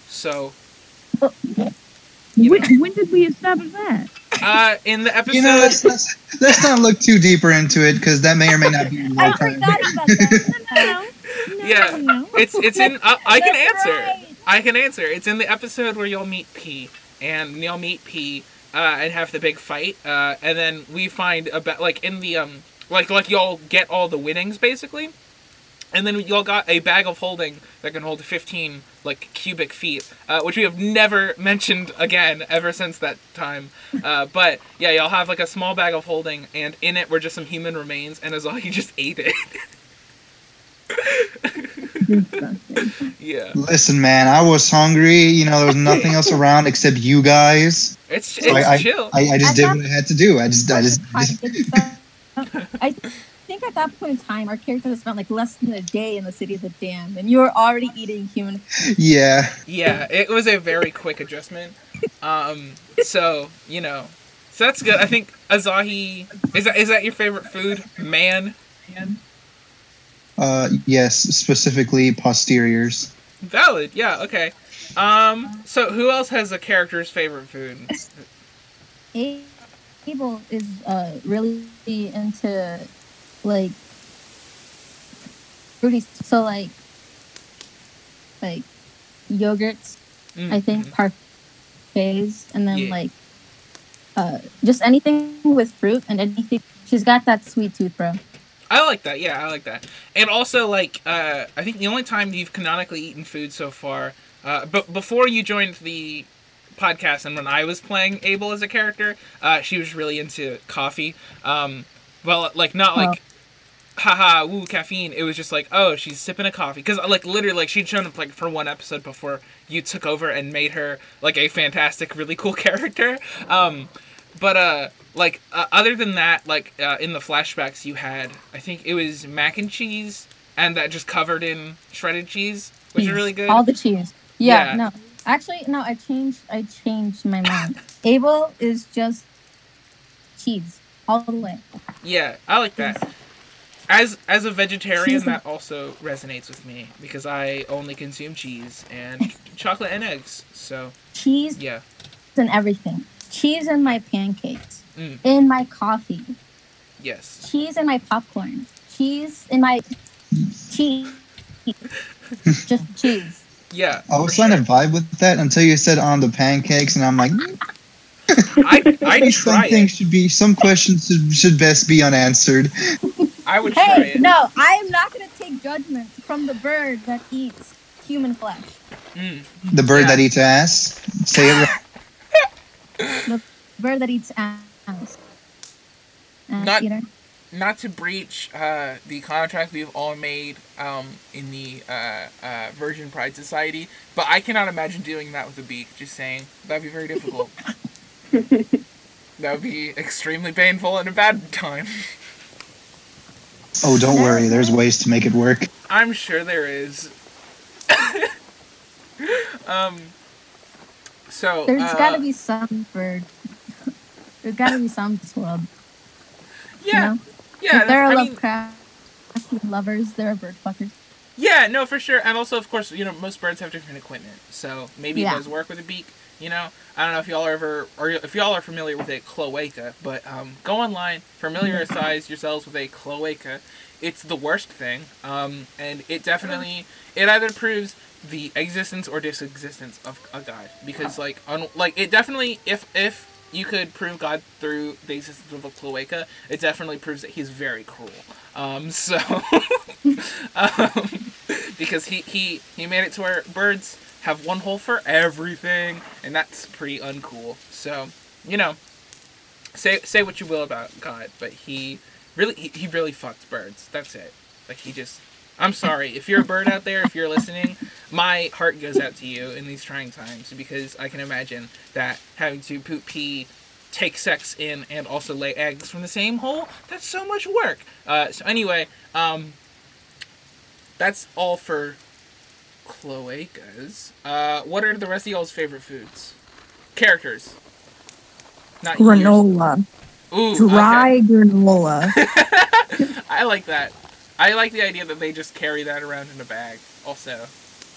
so you when, when did we establish that? uh, in the episode, You know, let's, let's, let's not look too deeper into it because that may or may not be in I real time. forgot about that. No, no, no, Yeah. no. it's it's in. Uh, I can That's answer. right. I can answer. It's in the episode where you'll meet P, and you'll meet P, uh, and have the big fight, uh, and then we find about like in the um like like y'all get all the winnings basically, and then y'all got a bag of holding that can hold fifteen like cubic feet, uh, which we have never mentioned again ever since that time. Uh, but yeah, y'all have like a small bag of holding, and in it were just some human remains, and as all he just ate it. yeah. Listen, man, I was hungry. You know, there was nothing else around except you guys. It's So it's I, chill. I, I just I did thought- what I had to do. I just, I just, just I think at that point in time, our character had spent like less than a day in the city of the damned, and you were already eating human. yeah. yeah, it was a very quick adjustment. Um, so you know, so that's good. I think Azahi is that is that your favorite food, man? Uh, yes, specifically posteriors. Valid. Yeah. Okay. Um. So who else has a character's favorite food? A- Abel is uh, really into like fruity, so like like yogurts. Mm, I think mhm. parfaits, and then Yeah. like uh, just anything with fruit and anything. She's got that sweet tooth, bro. I like that. Yeah, I like that. And also, like, uh, I think the only time you've canonically eaten food so far, uh, but before you joined the podcast and when I was playing Abel as a character, uh, she was really into coffee. Um, well, like not like, haha, woo, caffeine. It was just like, oh, she's sipping a coffee because like literally, like she'd shown up like for one episode before you took over and made her like a fantastic, really cool character. Um, but uh like uh, other than that like uh, in the flashbacks you had i think it was mac and cheese and that just covered in shredded cheese which is really good All the cheese. Yeah, Yeah. no. Actually, no. I changed. I changed my mind. Abel is just cheese all the way. yeah i like that as as a vegetarian that also resonates with me because i only consume cheese and chocolate and eggs so Cheese yeah and everything. Cheese in my pancakes. Mm. In my coffee. yes Cheese in my popcorn. Cheese in my cheese. just cheese. Yeah, I was trying sure. to vibe with that until you said on the pancakes, and I'm like, I I maybe try some things it. should be, some questions should, should best be unanswered. I would try Hey, it. no, I am not gonna take judgment from the bird that eats human flesh. Mm. The bird Yeah. that eats ass. Say it. right. Bird that eats animals. Ass Not- eater. Not to breach uh, the contract we've all made um, in the uh, uh, Virgin Pride Society, but I cannot imagine doing that with a beak. Just saying, that'd be very difficult. that would be extremely painful and a bad time. Oh, don't worry. There's ways to make it work. I'm sure there is. um. So There's uh, gotta be some bird. There's gotta be some in this world. yeah, You know? yeah. if there are I mean, lovers, there are bird fuckers. Yeah, no, for sure. And also, of course, you know, most birds have different equipment, so maybe Yeah. it does work with a beak. You know, I don't know if y'all are ever, or if y'all are familiar with a cloaca, but um, go online, familiarize yourselves with a cloaca. It's the worst thing, um, and it definitely, it either proves the existence or disexistence of a god, because like, un, like it definitely, if if you could prove God through the existence of a cloaca, it definitely proves that he's very cruel. Um, so. um, because he, he he made it to where birds have one hole for everything, and that's pretty uncool. So you know, say say what you will about God, but he really he, he really fucks birds. That's it. Like he just. I'm sorry if you're a bird out there. If you're listening, my heart goes out to you in these trying times because I can imagine that having to poop pee take sex in and also lay eggs from the same hole that's so much work uh, so anyway um, that's all for cloacas. Uh, what are the rest of y'all's favorite foods? Characters. Not yours. Granola. Ooh, Dry granola. I like that. I like the idea that they just carry that around in a bag. Also,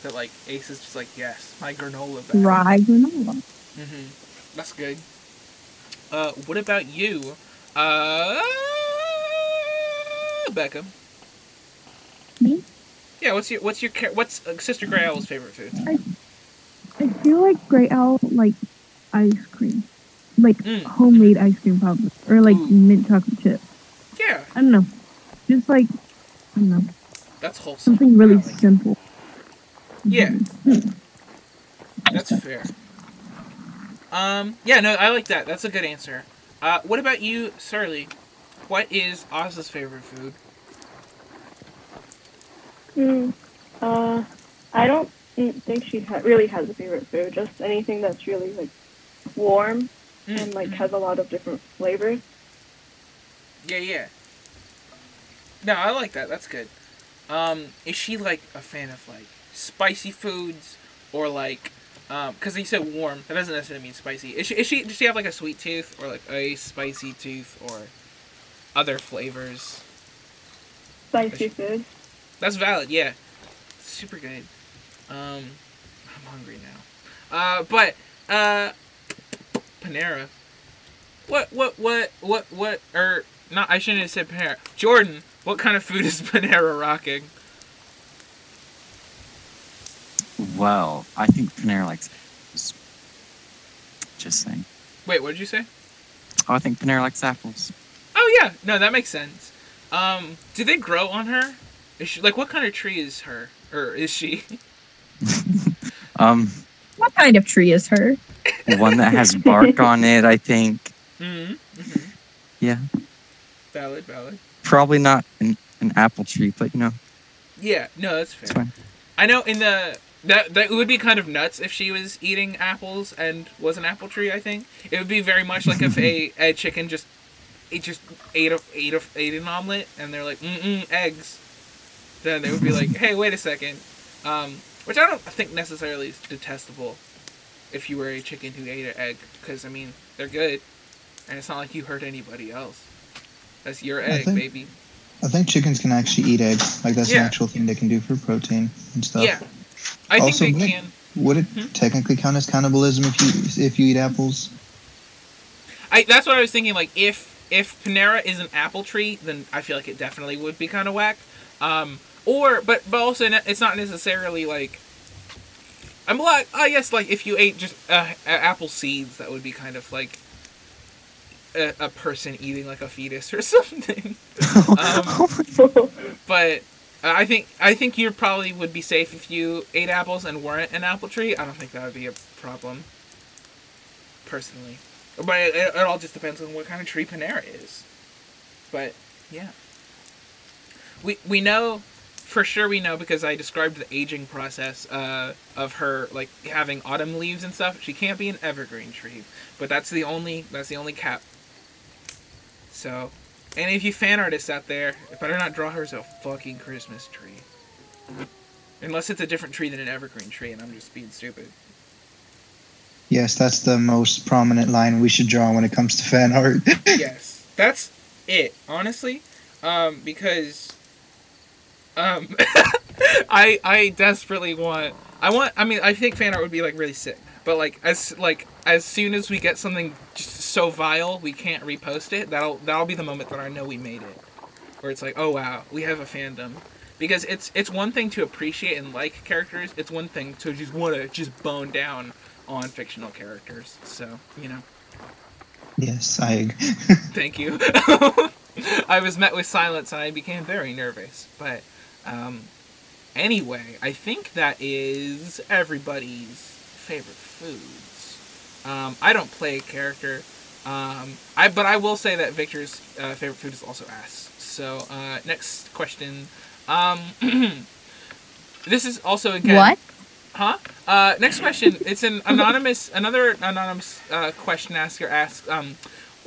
that like Ace is just like, yes, my granola bag. Dry granola. hmm That's good. Uh, what about you? Uh, Becca. Me? Yeah. What's your what's your what's uh, Sister Grey Owl's favorite food? I I feel like Gray Owl like ice cream. Like Mm. homemade ice cream probably. Or like Ooh. mint chocolate chip. Yeah, I don't know. Just like I don't know. that's wholesome. Something really simple. Yeah. Mhm. That's fair. Um, yeah, no, I like that. That's a good answer. Uh, what about you, Surly? What is Oz's favorite food? Hmm. Uh, I don't mm, think she ha- really has a favorite food. Just anything that's really like warm Mm, and like mm. has a lot of different flavors. Yeah, yeah. No, I like that. That's good. Um, is she like a fan of like spicy foods or like, um, because you said warm, that doesn't necessarily mean spicy. Is she? Is she? Does she have like a sweet tooth or like a spicy tooth or other flavors? Spicy food. That's valid. Yeah, super good. Um, I'm hungry now. Uh, but uh, Panera. What what what what what or not? I shouldn't have said Panera. Jordan, what kind of food is Panera rocking? Well, I think Panera likes. Just saying. Wait, what did you say? Oh, I think Panera likes apples. Oh yeah, no, that makes sense. Um, do they grow on her? Is she like what kind of tree is her or is she? Um, What kind of tree is her? one that has bark on it, I think. Mm-hmm. hmm Yeah. Valid, valid. Probably not an, an apple tree, but you know, Yeah, no, that's it's fair. fine. I know in the that that would be kind of nuts if she was eating apples and was an apple tree. I think it would be very much like if a, a chicken just it just ate a ate a ate an omelet and they're like mm mm eggs. Then they would be like, hey, wait a second, um, which I don't think necessarily is detestable if you were a chicken who ate an egg because I mean they're good and it's not like you hurt anybody else. That's your I egg, think- baby. I think chickens can actually eat eggs. Like that's Yeah. an actual thing they can do for protein and stuff. Yeah, I Also, think they Nick- can. Would it Hmm? technically count as cannibalism if you if you eat apples? I that's what I was thinking. Like if if Panera is an apple tree, then I feel like it definitely would be kind of whack. Um, or but but also it's not necessarily like I'm like, I guess like if you ate just uh, apple seeds, that would be kind of like a, a person eating like a fetus or something. um, but uh, I think I think you probably would be safe if you ate apples and weren't an apple tree. I don't think that would be a problem, personally. But it, it, it all just depends on what kind of tree Panera is. But yeah, we we know for sure we know because I described the aging process uh, of her like having autumn leaves and stuff. She can't be an evergreen tree, but that's the only that's the only cap. So, any of you fan artists out there, better not draw her as a fucking Christmas tree. Unless it's a different tree than an evergreen tree, and I'm just being stupid. Yes, that's the most prominent line we should draw when it comes to fan art. yes, that's it. Honestly, um, because um, I I desperately want I want I mean I think fan art would be like really sick, but like as like as soon as we get something just so vile we can't repost it, that'll that'll be the moment that I know we made it, where it's like oh wow we have a fandom. Because it's it's one thing to appreciate and like characters. It's one thing to just want to just bone down on fictional characters. So you know. yes, I. Thank you. I was met with silence and I became very nervous. But um, anyway, I think that is everybody's favorite foods. Um, I don't play a character. Um, I but I will say that Victor's uh, favorite food is also ass. So uh, next question. Um, this is also again. What? Huh? Uh, next question. It's an anonymous, another anonymous uh, question asker asks, um,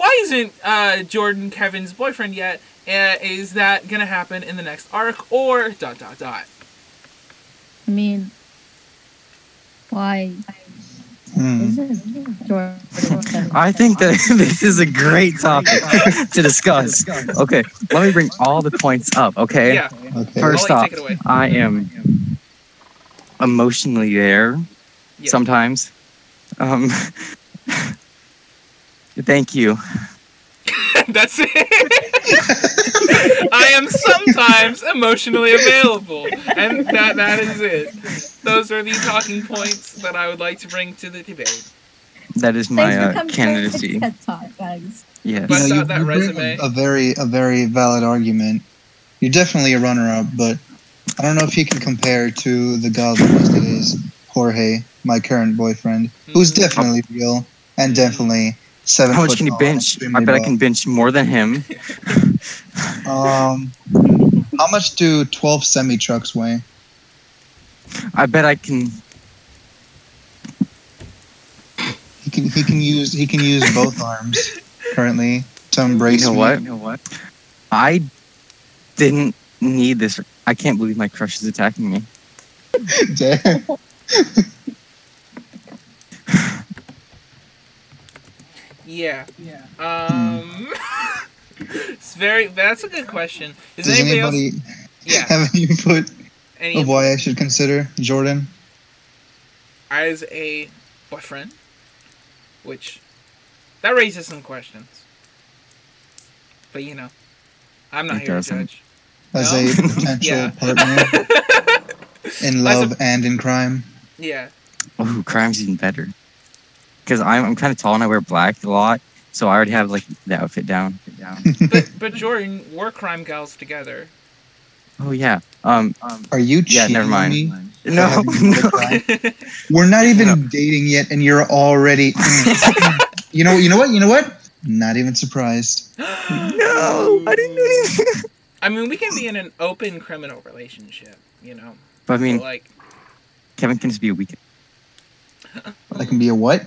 why isn't uh, Jordan Kevin's boyfriend yet? Uh, is that gonna happen in the next arc or dot dot dot? I mean, why Hmm. isn't Jordan? I think that this is a great topic to discuss. Okay, let me bring all the points up. Okay, Yeah. Okay. First off, let you take it away. I am emotionally there Yeah. sometimes. Um, thank you. That's it. I am sometimes emotionally available, and that that is it. Those are the talking points that I would like to bring to the debate. That is my uh, candidacy. TED Talk, guys. Yes. But- Bust you, out that you bring resume. A, a very, a very valid argument. You're definitely a runner-up, but I don't know if you can compare to the god these days, Jorge, my current boyfriend, who's Mm. definitely real and definitely seven. How much can you bench? I bet I can bench more than him. Um, how much do twelve semi trucks weigh? I bet I can. He can he can use he can use both arms currently to embrace You know me. what? You know what? I didn't need this. I can't believe my crush is attacking me. Damn. Yeah. Yeah. Um. it's very. That's a good question. Is Does anybody, anybody else? Yeah. have any input Any of why I should consider Jordan? as a boyfriend, which that raises some questions. But you know, I'm not here to judge. As No? a potential Yeah. partner in As a- love and in crime. Yeah. Oh, crime's even better. Because I'm, I'm kind of tall and I wear black a lot, so I already have like the outfit down. down. But but Jordan, we're crime gals together. oh yeah. Um. um Are you cheating yeah. Never mind. me? No. Having committed a crime? We're not even dating yet, and you're already. you know. You know what? You know what? Not even surprised. no. I didn't do anything. I mean, we can be in an open criminal relationship, you know. But I mean, But, like Kevin can just be a weekend. I can be a what?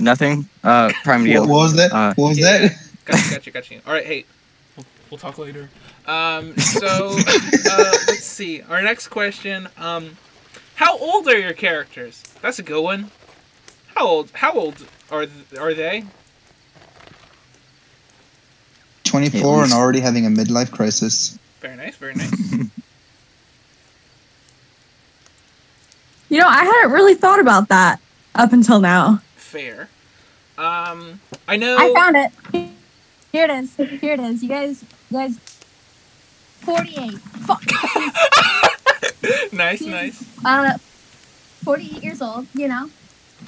Nothing. Uh, prime What, deal. what was that? Uh, what was yeah, that? Gotcha, gotcha, gotcha. All right, hey, we'll, we'll talk later. Um, so uh, let's see. Our next question. Um, how old are your characters? That's a good one. How old? How old are th- are they? 24 and already having a midlife crisis. Very nice. Very nice. You know, I hadn't really thought about that up until now. Fair. Um, I know. I found it. Here it is. Here it is. You guys, you guys. Forty-eight. Fuck. nice, nice. I 48 years old, you know,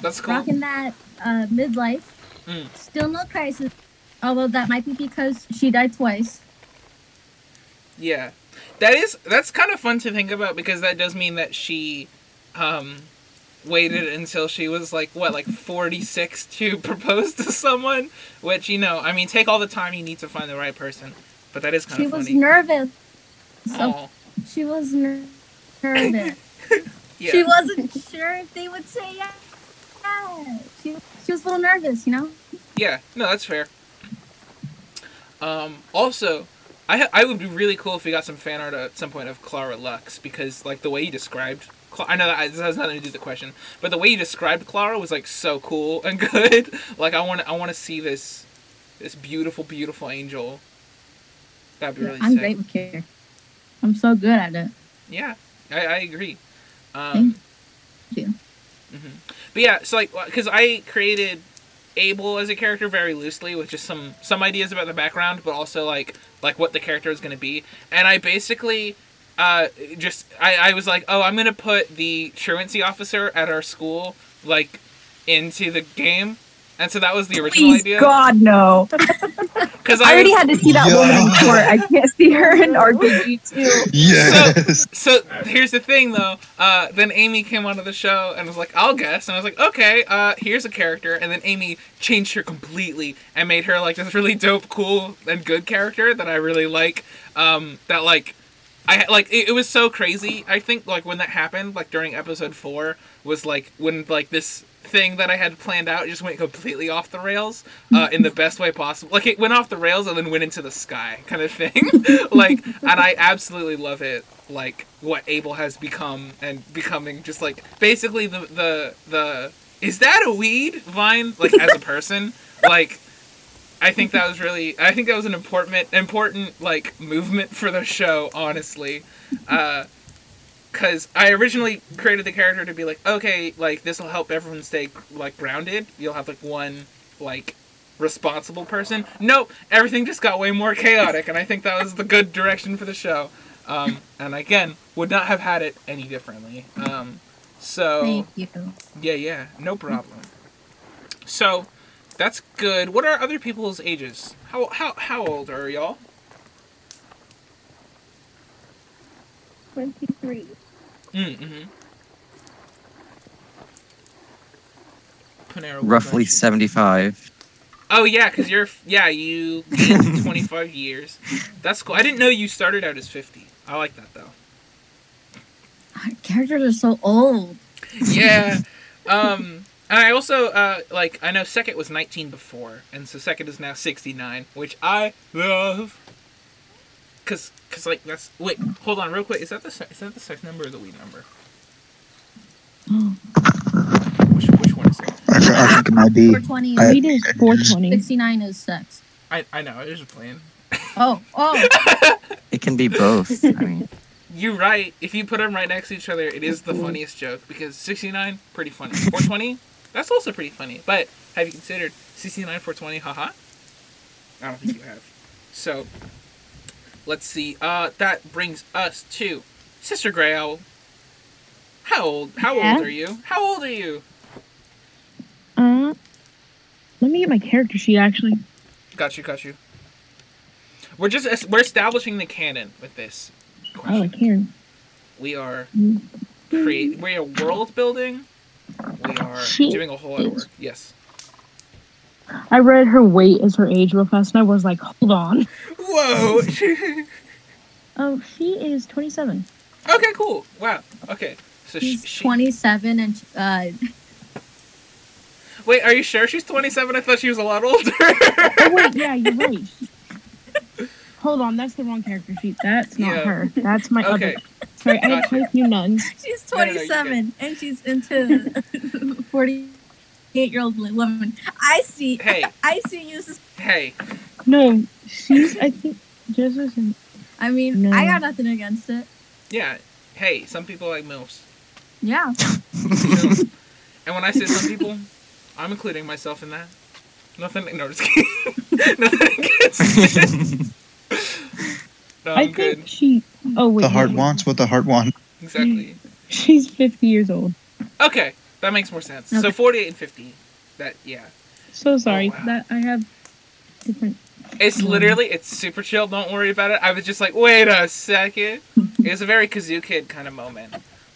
That's cool. rocking that uh, midlife. Mm. Still no crisis. Although that might be because she died twice. Yeah, that is that's kind of fun to think about because that does mean that she, um, waited until she was like what like forty six to propose to someone. Which you know, I mean, take all the time you need to find the right person. But that is kind of She of was nervous. So Aw, she was ner- nervous. yeah. She wasn't sure if they would say yes. She, she was a little nervous, you know? Yeah, no, that's fair. Um, also, I ha- I would be really cool if we got some fan art at some point of Clara Lux because like the way you described, I know that this has nothing to do with the question, but the way you described Clara was like so cool and good. like I want to I want to see this this beautiful beautiful angel. That'd be really I'm sick. great with care. I'm so good at it. Yeah, I, I agree. Um, Thank you. hmm But yeah, so like, because I created Abel as a character very loosely with just some some ideas about the background, but also like like what the character is going to be, and I basically uh just I I was like, oh, I'm gonna put the truancy officer at our school like into the game. And so that was the original Please, idea. God, no. Because I already had to see that woman in court. I can't see her in RPG too. Yes. So here's the thing, though. Uh, then Amy came onto the show and was like, "I'll guess," and I was like, "Okay, uh, here's a character." And then Amy changed her completely and made her like this really dope, cool, and good character that I really like. Um, that like, I like it, it was so crazy. I think like when that happened, like during episode four, was like when like this thing that I had planned out just went completely off the rails uh, in the best way possible. Like it went off the rails and then went into the sky, kind of thing. like, and I absolutely love it. Like what Abel has become and becoming just like basically the the the is that a weed vine like as a person like. I think that was really. I think that was an important, important like movement for the show. Honestly, uh, because I originally created the character to be like, okay, like this will help everyone stay like grounded. You'll have like one like responsible person. Nope, everything just got way more chaotic, and I think that was the good direction for the show. Um, and again, would not have had it any differently. Um, so Thank you. yeah, yeah, no problem. So that's good. What are other people's ages? How how how old are y'all? 23. Mm-hmm. Panera, Roughly 75. Oh yeah, because you're yeah you 25 years. That's cool. I didn't know you started out as 50. I like that though. Our characters are so old. Yeah. Um. And I also uh like I know Second was 19 before, and so Second is now 69, which I love. Cause, cause like that's wait, hold on real quick. Is that the se- is that the sex number or the weed number? Which which one is it? I, th- I think it might be. 420 I- Weed is 420. 69 is sex. I I know. I was just playing. Oh, oh. It can be both. I mean, You're right. If you put them right next to each other, it is the funniest joke because 69, pretty funny. 420, that's also pretty funny. But have you considered 69, 420, haha? I don't think you have. So, let's see. Uh, that brings us to Sister Grey Owl. How old? How Yeah? old are you? How old are you? Uh, let me get my character sheet actually. Got you. Got you. We're just we're establishing the canon with this Oh, I question. can. We are Mm. create. We are world building. We are She doing a whole lot of work. Yes. I read her weight as her age real fast, and I was like, hold on. Whoa. Oh, she is 27. okay. Cool. Wow. Okay. So she, She's she, 27 and uh, Wait. Are you sure she's twenty seven? I thought she was a lot older. Oh, wait, yeah, you're right. Hold on, that's the wrong character sheet. That's not Yeah. her. That's my Okay. other. Sorry, I have quite a few nuns. she's No, no, no, 27 and she's into 48 year old woman. I see. Hey. I see you. as- hey. No, she's, I think, just as in, I mean, No. I got nothing against it. Yeah. Hey. Some people like milfs. Yeah. So- and when I say some people, I'm including myself in that. Nothing. No, just kidding. Nothing against it. No, I I'm good. think she. Oh, wait. The heart no, wants what the heart wants. Exactly. She's 50 years old. Okay, that makes more sense. So Okay. 48 and 50. That yeah. So sorry wow. that I have different. It's Mm. literally it's super chill. Don't worry about it. I was just like, wait a second. it was a very Kazoo Kid kind of moment.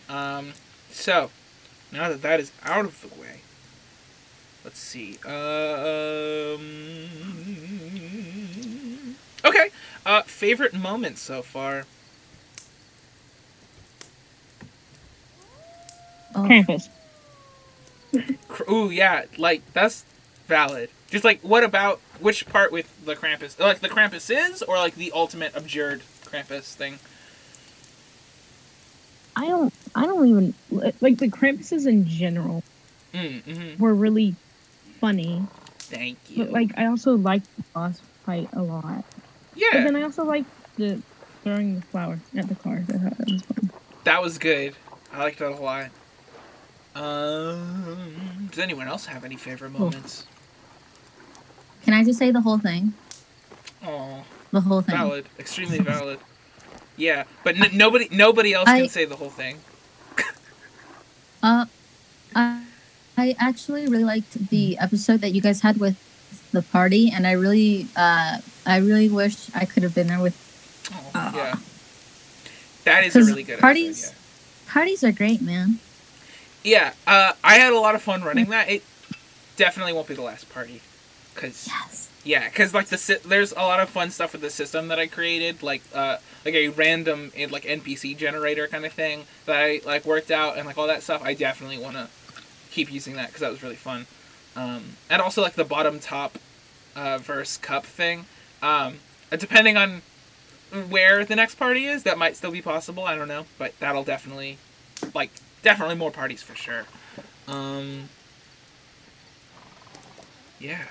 Um, so now that that is out of the way, let's see. Um, okay. Uh, favorite moments so far. Oh, Krampus. Cr- Ooh, yeah, like that's valid. Just like, what about which part with the Krampus? Like the Krampus is, or like the ultimate abjured Krampus thing? I don't. I don't even like the Krampuses in general Mm, hmm were really funny, Thank you. but like I also liked the boss fight a lot. But yeah, then I also liked the throwing the flower at the car. I thought that was fun. that was good. I liked that a lot. Um, does anyone else have any favorite moments? Can I just say the whole thing? Oh, The whole thing. valid, extremely valid. Yeah, but n- nobody, nobody else I- can say the whole thing. Uh, I, I actually really liked the episode that you guys had with the party, and I really, uh, I really wish I could have been there with. Oh, Ah. yeah, that is a really good parties- Episode, Parties are great, man. yeah, uh, I had a lot of fun running that. It definitely won't be the last party, cause Yes. Yeah, because like the sy- there's a lot of fun stuff with the system that I created, like uh like a random eh, like NPC generator kind of thing that I like worked out and like all that stuff. I definitely want to keep using that because that was really fun. Um, and also like the bottom top uh, verse cup thing. Um, depending on where the next party is, that might still be possible. I don't know, but that'll definitely like definitely more parties for sure. Um, yeah.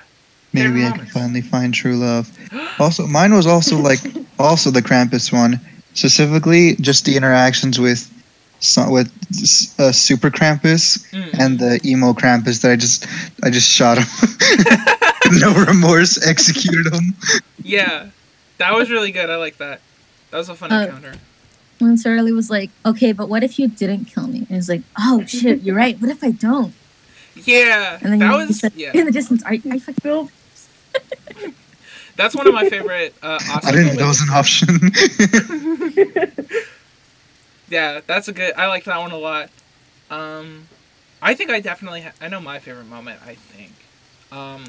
Maybe Favorite I can finally find true love. Also, mine was also like also the Krampus one, specifically just the interactions with so- with uh, Super Krampus Mm. and the emo Krampus that I just I just shot him. no remorse, executed him. Yeah, that was really good. I like that. That was a fun Uh, encounter. When Shirley was like, "Okay, but what if you didn't kill me?" And it's like, "Oh shit, you're right. What if I don't?" Yeah, And then that you was said, yeah. in the distance, I, I fucking Bill. That's one of my favorite. Uh, I Oscar didn't know that was an option. Yeah, that's a good. I like that one a lot. Um, I think I definitely. Ha- I know my favorite moment. I think. Um,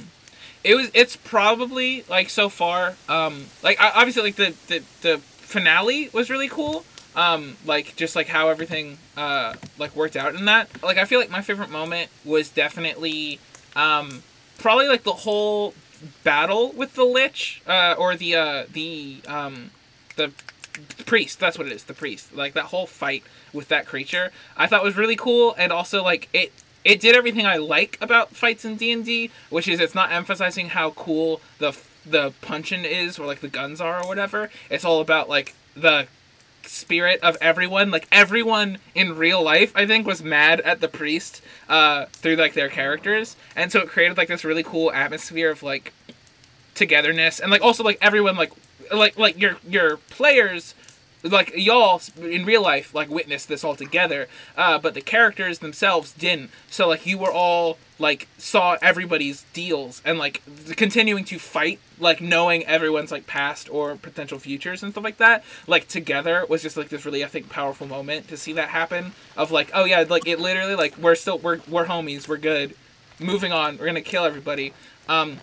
it was. It's probably like so far. Um, like I- obviously like the the the finale was really cool. Um, like just like how everything uh like worked out in that. Like I feel like my favorite moment was definitely um probably like the whole battle with the lich uh or the uh the um the priest that's what it is the priest. Like that whole fight with that creature i thought was really cool and also like it it did everything i like about fights in d&d which is it's not emphasizing how cool the the punchin is or like the guns are or whatever. It's all about like the spirit of everyone. Like everyone in real life i think was mad at the priest uh through like their characters. And so it created like this really cool atmosphere of like togetherness. And like also like everyone like like like your your players like y'all in real life like witnessed this all together uh but the characters themselves didn't. So like you were all like saw everybody's deals and like continuing to fight like knowing everyone's like past or potential futures and stuff like that like together was just like this really i think powerful moment to see that happen of like oh yeah like it literally like we're still we're we're homies we're good moving on we're gonna kill everybody um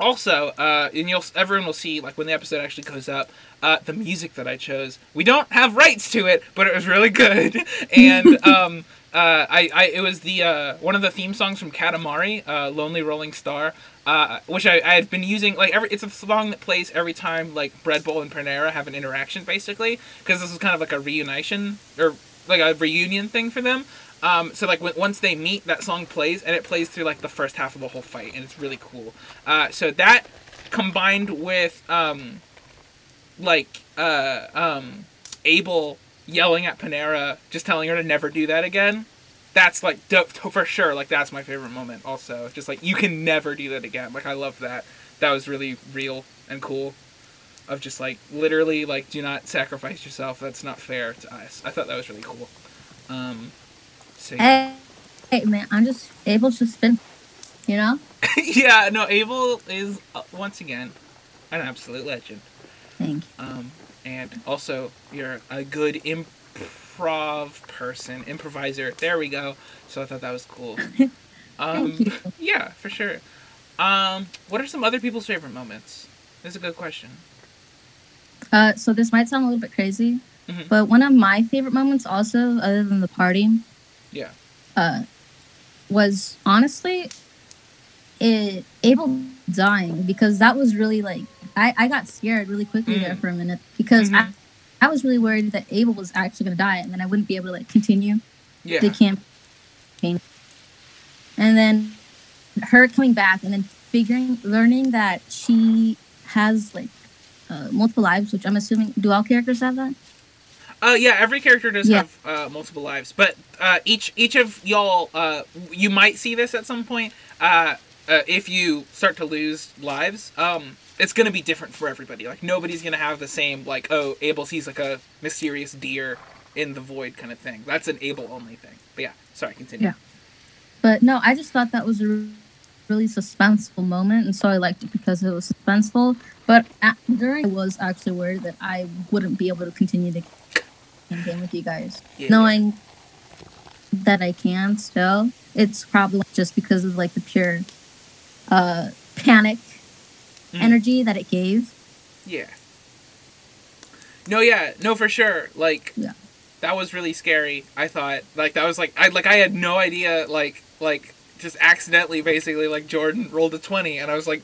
also, uh, and you'll everyone will see like when the episode actually goes up, uh, the music that I chose. We don't have rights to it, but it was really good, and um, uh, I, I it was the uh, one of the theme songs from Katamari, uh, "Lonely Rolling Star," uh, which I, I had been using like every. It's a song that plays every time like Bread Bowl and Panera have an interaction, basically, because this is kind of like a reunition or like a reunion thing for them. Um, so like when, once they meet, that song plays, and it plays through like the first half of the whole fight, and it's really cool. Uh, so that combined with um, like uh, um, Abel yelling at Panera, just telling her to never do that again. That's like dope for sure. Like that's my favorite moment. Also, just like you can never do that again. Like I love that. That was really real and cool. Of just like literally like do not sacrifice yourself. That's not fair to us. I thought that was really cool. Um, so yeah. hey man, I'm just Abel's just been, you know. yeah, no, Abel is uh, once again an absolute legend. Thank you. Um, and also you're a good improv person, improviser. There we go. So I thought that was cool. Um, Thank you. yeah, for sure. Um, what are some other people's favorite moments? That's a good question. Uh, so this might sound a little bit crazy, Mhm. but one of my favorite moments, also other than the party, Yeah. uh, was honestly it Abel dying because that was really like I, I got scared really quickly there Mm. for a minute because Mhm. I, I was really worried that Abel was actually gonna die and then I wouldn't be able to like continue Yeah. the campaign. And then her coming back and then figuring learning that she has like uh, multiple lives, which I'm assuming do all characters have that? Uh, yeah, every character does Yeah. have uh, multiple lives, but uh, each each of y'all, uh, you might see this at some point. Uh, uh, if you start to lose lives, um, it's gonna be different for everybody. Like nobody's gonna have the same like oh Abel sees like a mysterious deer in the void kind of thing. That's an Abel only thing. But yeah, sorry, continue. Yeah. But no, I just thought that was a really suspenseful moment, and so I liked it because it was suspenseful. But at, during, I was actually worried that I wouldn't be able to continue the campaign with you guys, Yeah, knowing that I can still. It's probably just because of like the pure uh, panic Mhm. energy that it gave. Yeah. No, yeah, no, for sure. Like, Yeah. that was really scary. I thought, like, that was like, I like, I had no idea, like, like, just accidentally, basically, like, Jordan rolled a twenty, and I was like,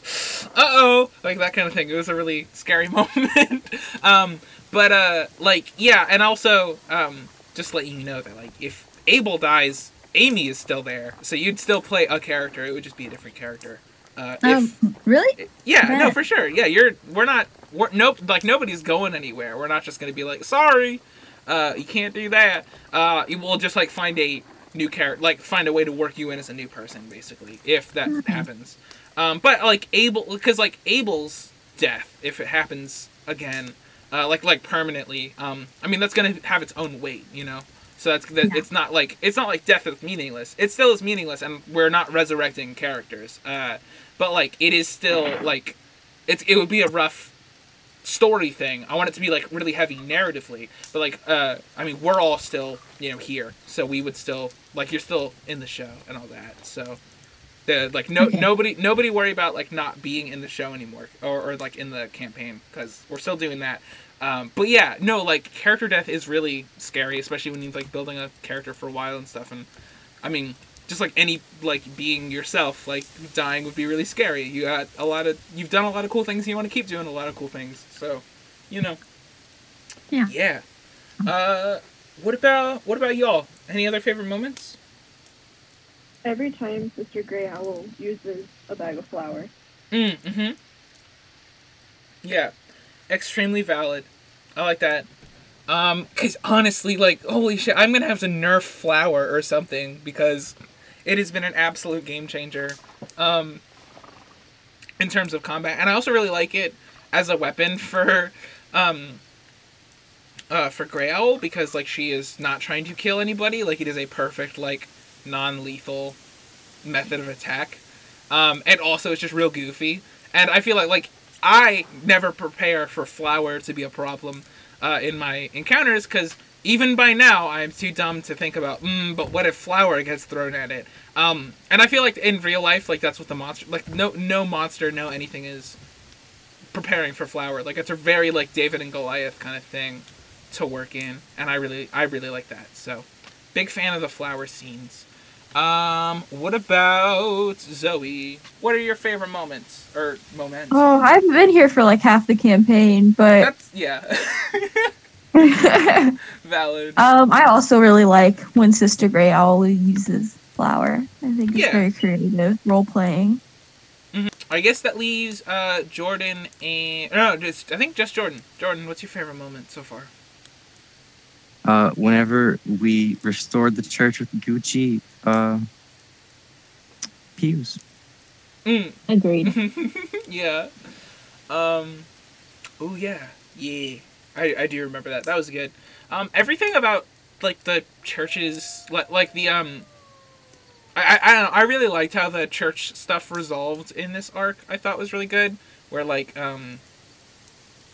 uh oh, like that kind of thing. It was a really scary moment. um, but uh, like, yeah, and also, um, just letting you know that, like, if Abel dies, Amy is still there, so you'd still play a character. It would just be a different character. Uh, if, Um, really? yeah, no, for sure. Yeah, you're. We're not. We're nope. Like nobody's going anywhere. We're not just gonna be like, sorry, uh, you can't do that. Uh, will just like find a new character, like find a way to work you in as a new person, basically, if that happens. Um, but like Abel, because like Abel's death, if it happens again, uh, like like permanently, um, I mean that's gonna have its own weight, you know. So that's that. Yeah. It's not like it's not like death is meaningless. It still is meaningless, and we're not resurrecting characters. Uh, but like it is still like it's it would be a rough story thing. I want it to be like really heavy narratively, but like uh I mean we're all still, you know, here. So we would still like you're still in the show and all that. So the like no Okay. nobody nobody worry about like not being in the show anymore or, or like in the campaign cuz we're still doing that. Um, but yeah, no, like character death is really scary, especially when you're like building a character for a while and stuff. And I mean, just like any like being yourself, like dying would be really scary. You got a lot of you've done a lot of cool things. And you want to keep doing a lot of cool things. So, you know. Yeah. Yeah. Uh, what about what about y'all? Any other favorite moments? Every time Sister Grey Owl uses a bag of flour. Mm, mm-hmm. Yeah. Extremely valid. I like that. Um, cause honestly, like, holy shit, I'm gonna have to nerf flour or something because it has been an absolute game changer. Um, in terms of combat, and I also really like it as a weapon for, um, uh, for Grey Owl because like she is not trying to kill anybody. Like it is a perfect like non-lethal method of attack. Um, and also it's just real goofy. And I feel like like I never prepare for flour to be a problem uh, in my encounters because even by now I'm too dumb to think about. Mm, but what if flour gets thrown at it? Um, and I feel like in real life, like that's what the monster, like no no monster, no anything is preparing for flour. Like it's a very like David and Goliath kind of thing to work in, and I really I really like that. So big fan of the flour scenes. Um, what about Zoe? What are your favorite moments or moments? Oh, I've been here for like half the campaign, but That's yeah, valid. um, I also really like when Sister Grey Owl uses flour. I think it's Yeah. very creative role playing. Mm-hmm. I guess that leaves uh Jordan and no, just I think just Jordan. Jordan, what's your favorite moment so far? Uh, whenever we restored the church with Gucci uh, pews. Mm. Agreed. yeah. Um. Oh yeah, yeah. I I do remember that. That was good. Um. Everything about like the churches, like like the um. I, I I don't know. I really liked how the church stuff resolved in this arc. I thought was really good. Where like um,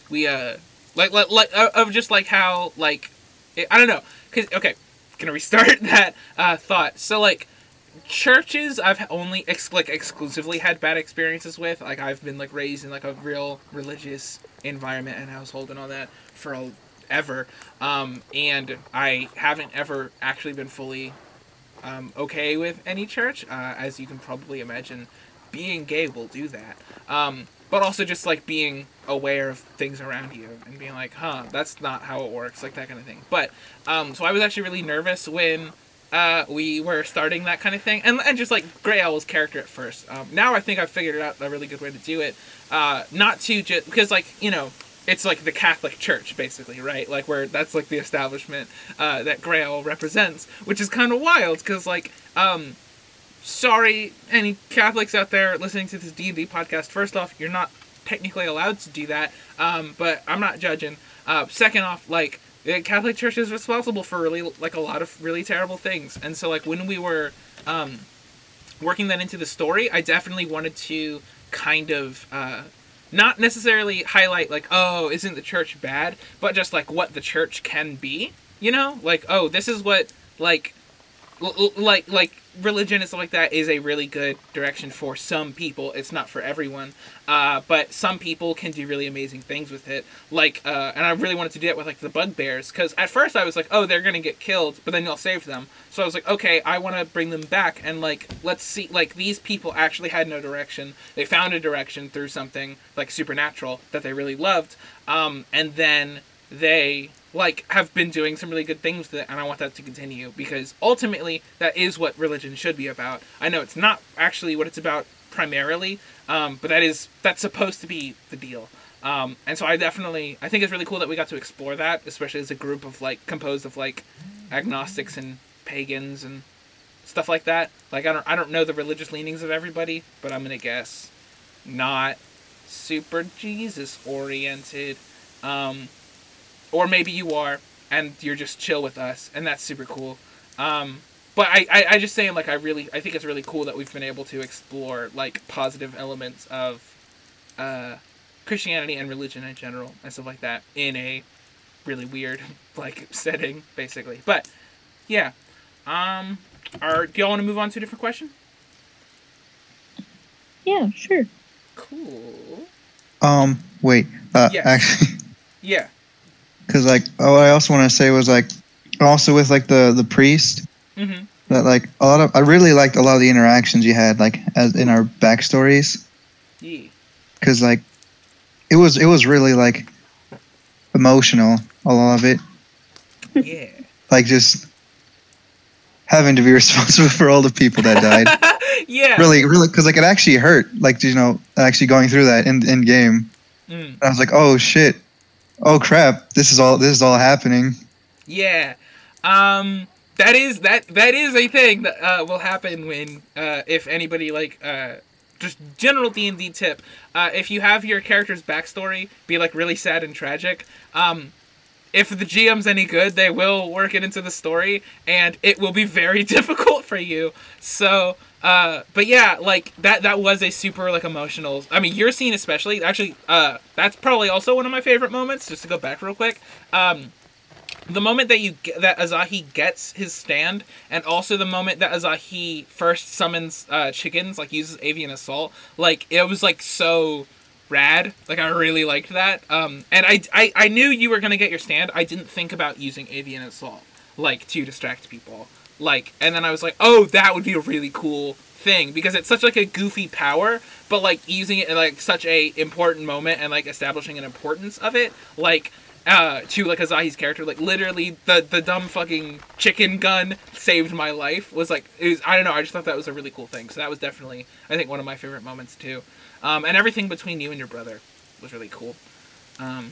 we uh, like like like uh, of just like how like it, I don't know. Cause okay, gonna restart that uh thought. So like churches I've only ex- like exclusively had bad experiences with. Like I've been like raised in like a real religious environment and household and all that for a, ever. Um, and I haven't ever actually been fully um, okay with any church. Uh, as you can probably imagine, being gay will do that. Um, but also just like being aware of things around you and being like, huh, that's not how it works, like that kind of thing. But um, so I was actually really nervous when uh, we were starting that kind of thing, and and just like Grey Owl's character at first. Um, now I think I've figured out a really good way to do it. Uh, not to just because like you know it's like the Catholic Church basically, right? Like where that's like the establishment uh, that Grey Owl represents, which is kind of wild because like um, sorry any Catholics out there listening to this D and D podcast. First off, you're not technically allowed to do that, um, but I'm not judging. Uh, second off, like the Catholic Church is responsible for really like a lot of really terrible things, and so like when we were um, working that into the story, I definitely wanted to kind of uh, not necessarily highlight like oh isn't the church bad, but just like what the church can be. You know, like oh this is what like like like religion and stuff like that is a really good direction for some people. It's not for everyone. Uh, but some people can do really amazing things with it. Like uh, and i really wanted to do it with like the bugbears because at first i was like oh they're gonna get killed but then you'll save them. So i was like okay i want to bring them back and like let's see like these people actually had no direction. They found a direction through something like supernatural that they really loved. Um, and then they like have been doing some really good things with it and I want that to continue because ultimately that is what religion should be about. I know it's not actually what it's about primarily, um, but that is that's supposed to be the deal. Um, and so I definitely I think it's really cool that we got to explore that, especially as a group of like composed of like agnostics and pagans and stuff like that. Like I don't I don't know the religious leanings of everybody, but I'm gonna guess not super Jesus oriented. Um, or maybe you are and you're just chill with us and that's super cool um, but I, I, I just saying like i really i think it's really cool that we've been able to explore like positive elements of uh, christianity and religion in general and stuff like that in a really weird like setting basically but yeah um are do y'all want to move on to a different question Yeah, sure. cool Um, wait. Uh, Yes. actually, yeah because like, oh, I also want to say was like, also with like the the priest mm-hmm. that like a lot of I really liked a lot of the interactions you had like as in our backstories. Yeah because like it was it was really like emotional a lot of it. Yeah. Like just having to be responsible for all the people that died. Yeah. Really really because like it actually hurt like you know actually going through that in in game Mm. I was like oh shit oh crap this is all this is all happening Yeah. Um that is that that is a thing that uh, will happen when uh, if anybody like uh, just general D and D tip. Uh, if you have your character's backstory be like really sad and tragic, um, if the GM's any good, they will work it into the story, and it will be very difficult for you. So, uh, but yeah, like that that was a super like emotional. I mean, your scene especially. Actually, uh, that's probably also one of my favorite moments. Just to go back real quick, um, the moment that you get, that Azahi gets his stand, and also the moment that Azahi first summons uh, chickens, like uses avian assault, like it was like so rad. Like I really liked that. Um, and I, I I knew you were gonna get your stand. I didn't think about using avian assault like to distract people. Like, and then I was like, oh, that would be a really cool thing because it's such like a goofy power, but like using it in like such a important moment and like establishing an importance of it, like uh to like Azahi's character like literally the the dumb fucking chicken gun saved my life was like it was I don't know I just thought that was a really cool thing so that was definitely I think one of my favorite moments too. Um and everything between you and your brother was really cool. Um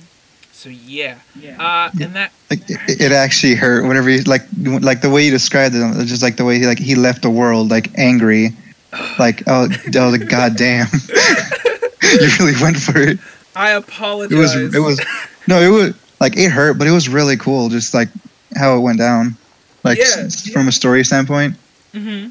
so yeah. Uh and that like it, it actually hurt whenever he like like the way you described it just like the way he like he left the world like angry. Like oh I was like god damn you really went for it. I apologize. it was it was no it was like it hurt but it was really cool just like how it went down. Like Yeah, s- from a story standpoint. Mm-hmm.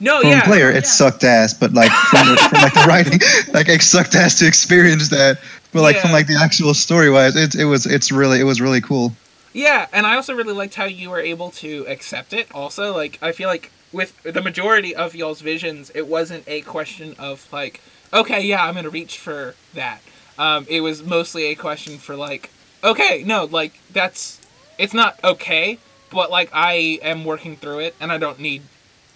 No, from yeah. player, it sucked ass. But like from, the, from like the writing, like it sucked ass to experience that. But like from like the actual story wise, it it was it's really it was really cool. Yeah, and I also really liked how you were able to accept it. Also, like I feel like with the majority of y'all's visions, it wasn't a question of like, okay, yeah, I'm gonna reach for that. Um, it was mostly a question for like, okay, no, like that's it's not okay, but like I am working through it, and I don't need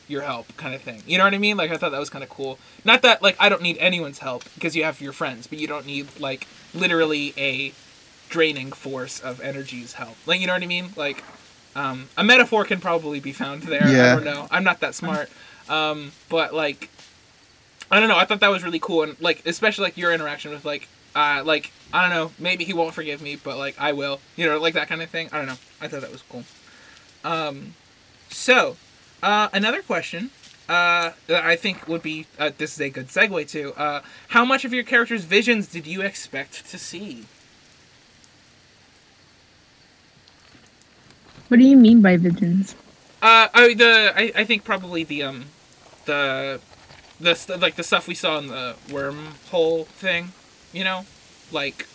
your help, kind of thing. You know what I mean? Like I thought that was kind of cool. Not that like I don't need anyone's help because you have your friends, but you don't need like literally a draining force of energy's help. Like you know what I mean? Like um, a metaphor can probably be found there. Yeah. I don't know. I'm not that smart. Um, but like I don't know. I thought that was really cool and like especially like your interaction with like uh like I don't know, maybe he won't forgive me, but like I will. You know, like that kind of thing. I don't know. I thought that was cool. Um so, uh another question uh, that I think would be uh, this is a good segue to uh, how much of your character's visions did you expect to see? What do you mean by visions? Uh, I the I, I think probably the um the the st- like the stuff we saw in the wormhole thing, you know, like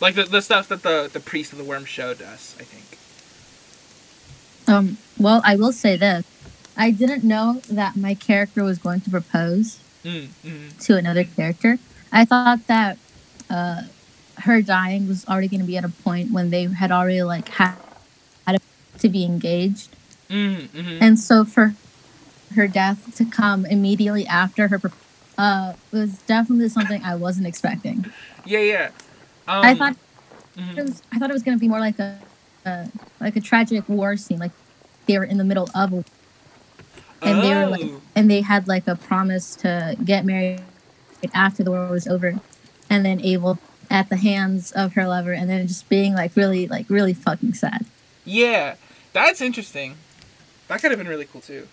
like the, the stuff that the the priest of the worm showed us. I think. Um, well, I will say this. I didn't know that my character was going to propose Mm, mm, to another character. I thought that uh, her dying was already going to be at a point when they had already like had, had to be engaged, mm, mm, and so for her death to come immediately after her uh, was definitely something I wasn't expecting. yeah, yeah. Um, I thought mhm. it was, I thought it was going to be more like a, a like a tragic war scene, like they were in the middle of a and they were like Oh. and they had like a promise to get married after the war was over and then able at the hands of her lover and then just being like really like really fucking sad Yeah, that's interesting. That could have been really cool too.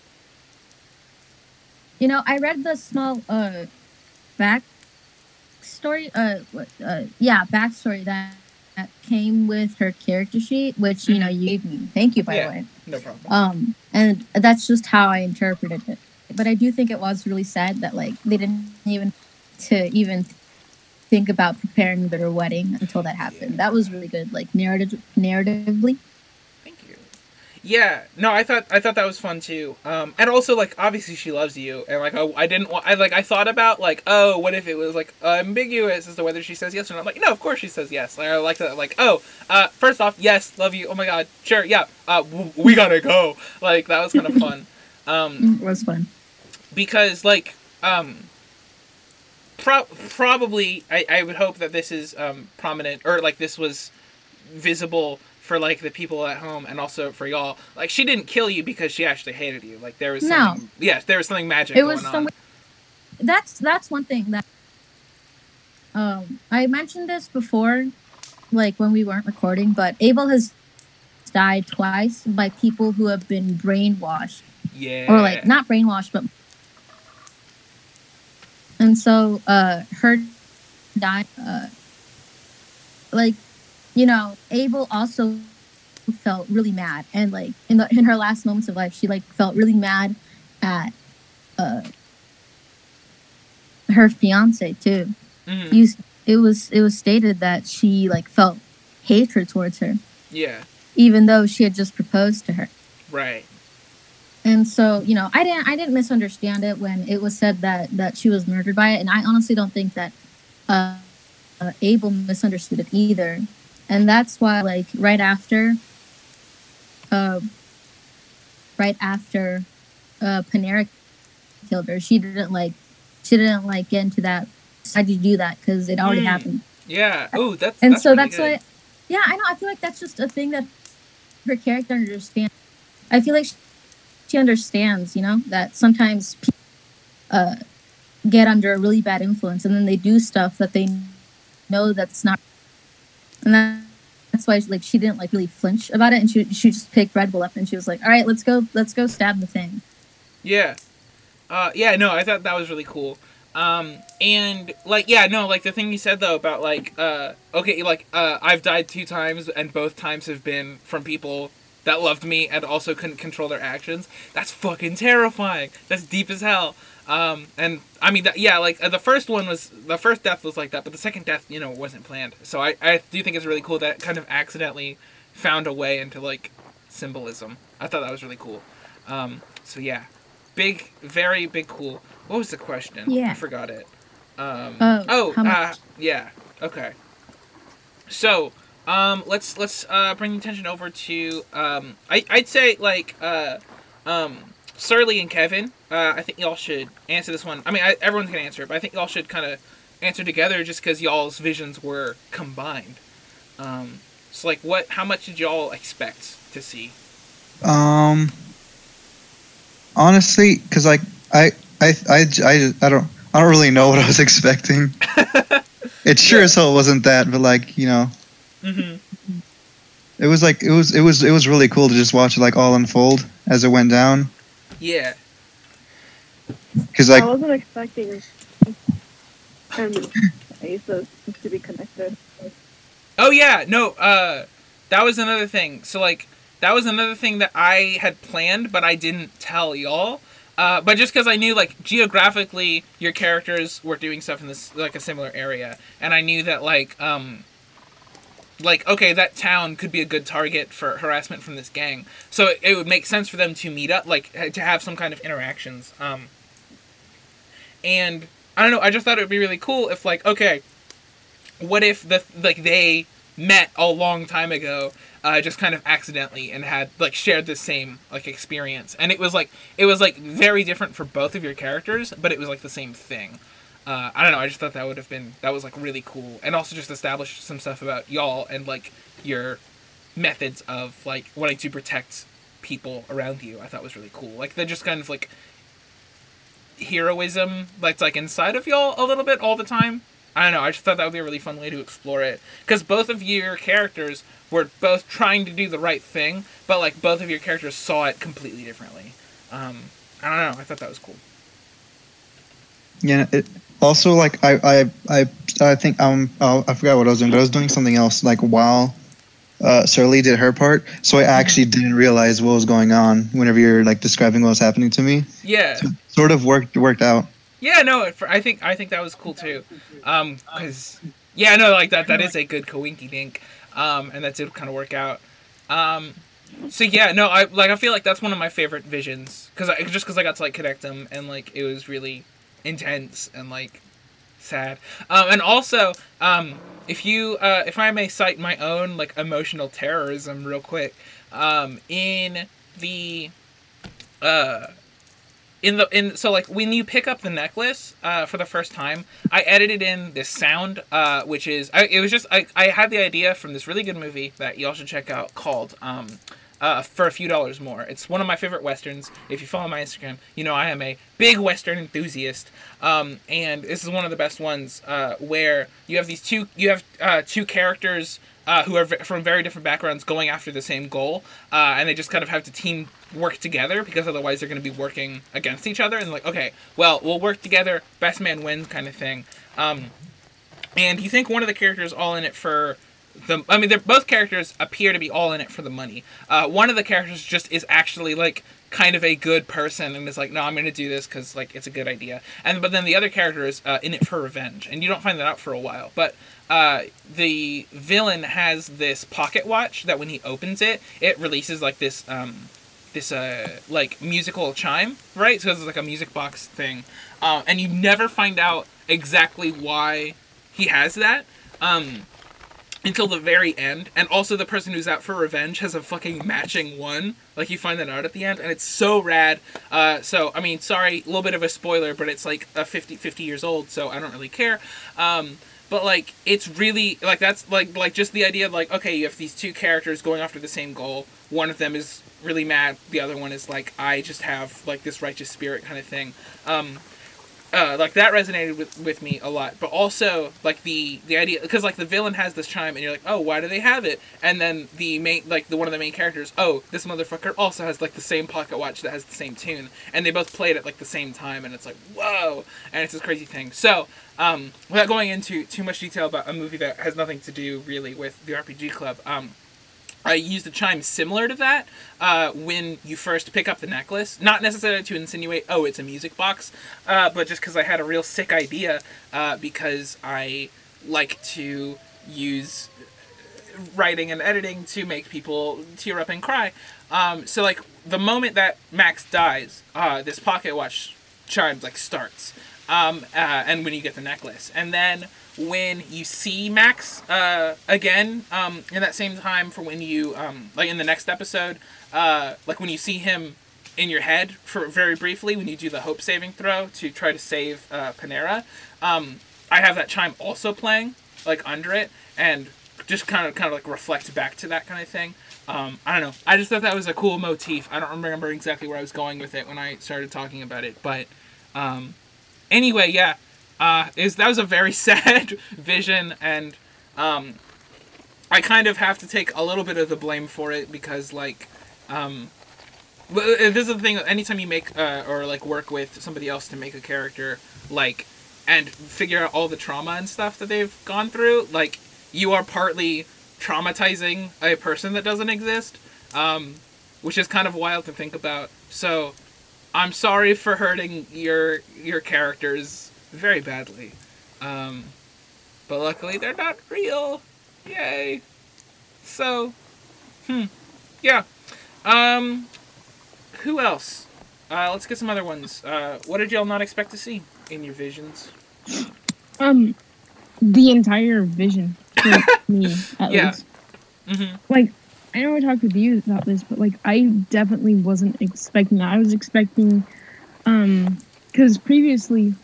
you know i read the small uh back story uh, uh yeah backstory that that came with her character sheet which you know you gave me thank you by Yeah. the way No problem. um and that's just how i interpreted it but i do think it was really sad that like they didn't even to even think about preparing their wedding until that happened that was really good like narrative narratively. Yeah, no, I thought I thought that was fun too. Um, and also like obviously she loves you, and like I, I didn't want I like I thought about like oh what if it was like ambiguous as to whether she says yes or not. Like no, of course she says yes. Like I like that. Like oh, uh, first off, yes, love you. Oh my god, sure, yeah. Uh, w- we gotta go. Like that was kind of fun. Um, it was fun because like um pro- probably I, I would hope that this is um prominent or like this was visible for like the people at home and also for y'all. Like she didn't kill you because she actually hated you. Like there was No. something yes there was something magic it going was on. some that's that's one thing that um i mentioned this before like when we weren't recording but abel has died twice by people who have been brainwashed. Yeah or like not brainwashed but and so uh her dying uh like you know abel also felt really mad. And like in the in her last moments of life she like felt really mad at uh her fiance too. Mhm. you it was it was stated that she like felt hatred towards her. Yeah. Even though she had just proposed to her. Right. And so you know i didn't i didn't misunderstand it when it was said that that she was murdered by it. And i honestly don't think that uh, uh abel misunderstood it either and that's why like right after uh right after uh panera killed her she didn't like she didn't like get into that why'd you do that because it already Mm. happened yeah oh that's and that's so that's good. why yeah i know i feel like that's just a thing that her character understands i feel like she, she understands you know that sometimes people uh, get under a really bad influence and then they do stuff that they know that's not and that, that's why like she didn't like really flinch about it and she, she just picked red bull up and she was like all right let's go let's go stab the thing Yeah. Uh, yeah, no, I thought that was really cool. Um, and like, yeah, no, like the thing you said though about like, uh, okay, like, uh, I've died two times and both times have been from people that loved me and also couldn't control their actions. That's fucking terrifying. That's deep as hell. Um, and I mean, that, yeah, like uh, the first one was the first death was like that, but the second death, you know, wasn't planned. So I, I do think it's really cool that it kind of accidentally found a way into like symbolism. I thought that was really cool. Um, so yeah, big, very big, cool. What was the question? Yeah. I forgot it. Um, Oh, oh, uh, yeah. Okay. So, um, let's let's uh, bring the attention over to um, I I'd say like uh, um, Surly and Kevin. Uh, I think y'all should answer this one. I mean, I, everyone's gonna answer it, but I think y'all should kind of answer together just because y'all's visions were combined. Um, so like, what? How much did y'all expect to see? Um, honestly, because like I, I, I, I, I don't, I don't really know what I was expecting. it sure Yeah. as hell wasn't that, but like you know, Mm-hmm. it was like it was, it was, it was really cool to just watch it like all unfold as it went down. Yeah. Because like I wasn't expecting and Aces to be connected. Oh yeah, no, uh that was another thing. So like that was another thing that I had planned but I didn't tell y'all. Uh, but just because I knew like geographically your characters were doing stuff in this like a similar area, and I knew that like um like okay that town could be a good target for harassment from this gang, so it, it would make sense for them to meet up like to have some kind of interactions. Um, and I don't know, I just thought it would be really cool if like okay, what if the like they met a long time ago uh, just kind of accidentally and had like shared the same like experience. And it was like it was like very different for both of your characters but it was like the same thing uh, i don't know i just thought that would have been that was like really cool and also just established some stuff about y'all and like your methods of like wanting to protect people around you i thought was really cool like the just kind of like heroism that's like inside of y'all a little bit all the time I don't know. I just thought that would be a really fun way to explore it because both of your characters were both trying to do the right thing, but like both of your characters saw it completely differently. Um, I don't know. I thought that was cool. Yeah. It, also, like I, I, I, I think um, oh, I forgot what I was doing, but I was doing something else. Like while uh, Surly did her part, so I actually didn't realize what was going on. Whenever you're like describing what was happening to me, Yeah, sort of worked worked out. yeah. No, for- I think I think that was cool too. Um, cause yeah, no, like that that is a good coinky dink. Um, and that did kind of work out. Um, so yeah, no, I like I feel like that's one of my favorite visions because I just because I got to like connect them and like it was really intense and like sad. Um, and also, um, if you uh, if I may cite my own like emotional terrorism real quick, um, in the uh in the in so like when you pick up the necklace uh, for the first time i edited in this sound uh, which is I, it was just I, I had the idea from this really good movie that y'all should check out called um, uh, for a few dollars more it's one of my favorite westerns if you follow my instagram you know i am a big western enthusiast um, and this is one of the best ones uh, where you have these two you have uh, two characters uh, who are v- from very different backgrounds going after the same goal, uh, and they just kind of have to team work together because otherwise they're going to be working against each other. And like, okay, well, we'll work together, best man wins, kind of thing. Um, and you think one of the characters all in it for the I mean, they're both characters appear to be all in it for the money. Uh, one of the characters just is actually like kind of a good person and is like, no, I'm gonna do this because like it's a good idea. And but then the other character is uh, in it for revenge, and you don't find that out for a while. But uh, the villain has this pocket watch that when he opens it, it releases like this um, this uh like musical chime, right? So it's like a music box thing, uh, and you never find out exactly why he has that. Um, until the very end. And also, the person who's out for revenge has a fucking matching one. Like, you find that out at the end, and it's so rad. Uh, so, I mean, sorry, a little bit of a spoiler, but it's like a 50, 50 years old, so I don't really care. Um, but like, it's really like that's like like just the idea of like okay, you have these two characters going after the same goal. One of them is really mad. The other one is like I just have like this righteous spirit kind of thing. Um, uh, like that resonated with, with me a lot. But also like the the idea because like the villain has this chime and you're like oh why do they have it? And then the main like the one of the main characters oh this motherfucker also has like the same pocket watch that has the same tune. And they both played at like the same time and it's like whoa! And it's this crazy thing. So um without going into too much detail about a movie that has nothing to do really with the rpg club um I used a chime similar to that uh, when you first pick up the necklace. Not necessarily to insinuate, oh, it's a music box, uh, but just because I had a real sick idea uh, because I like to use writing and editing to make people tear up and cry. Um, so, like, the moment that Max dies, uh, this pocket watch chime, like, starts. Um, uh, and when you get the necklace. And then when you see Max uh, again um, in that same time for when you um, like in the next episode, uh, like when you see him in your head for very briefly when you do the hope saving throw to try to save uh, Panera. Um, I have that chime also playing like under it and just kind of kind of like reflect back to that kind of thing. Um, I don't know. I just thought that was a cool motif. I don't remember exactly where I was going with it when I started talking about it, but um, anyway, yeah uh, is that was a very sad vision, and um, I kind of have to take a little bit of the blame for it because like. Um, this is the thing. Anytime you make uh, or like work with somebody else to make a character, like, and figure out all the trauma and stuff that they've gone through, like, you are partly traumatizing a person that doesn't exist, um, which is kind of wild to think about. So, I'm sorry for hurting your your characters very badly. Um, but luckily they're not real. Yay. So, hmm, yeah. Um, who else? Uh, let's get some other ones. Uh, what did y'all not expect to see in your visions? Um, the entire vision for me, at Yeah. least. Mm-hmm. Like, I know I talked with you about this, but like, I definitely wasn't expecting that. I was expecting, um, because previously,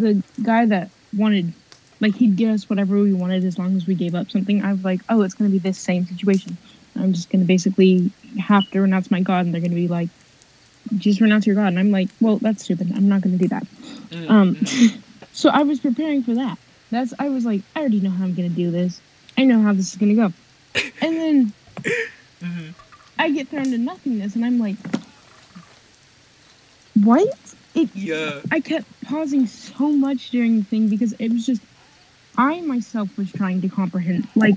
the guy that wanted, like, he'd give us whatever we wanted as long as we gave up something. I was like, oh, it's gonna be this same situation. I'm just gonna basically have to renounce my god, and they're gonna be like, just renounce your god. And I'm like, well, that's stupid. I'm not gonna do that. Mm, Um, so I was preparing for that. That's I was like, I already know how I'm gonna do this. I know how this is gonna go. And then Mhm. I get thrown to nothingness, and I'm like, what? It. Yeah. I kept pausing so much during the thing because it was just I myself was trying to comprehend. Like,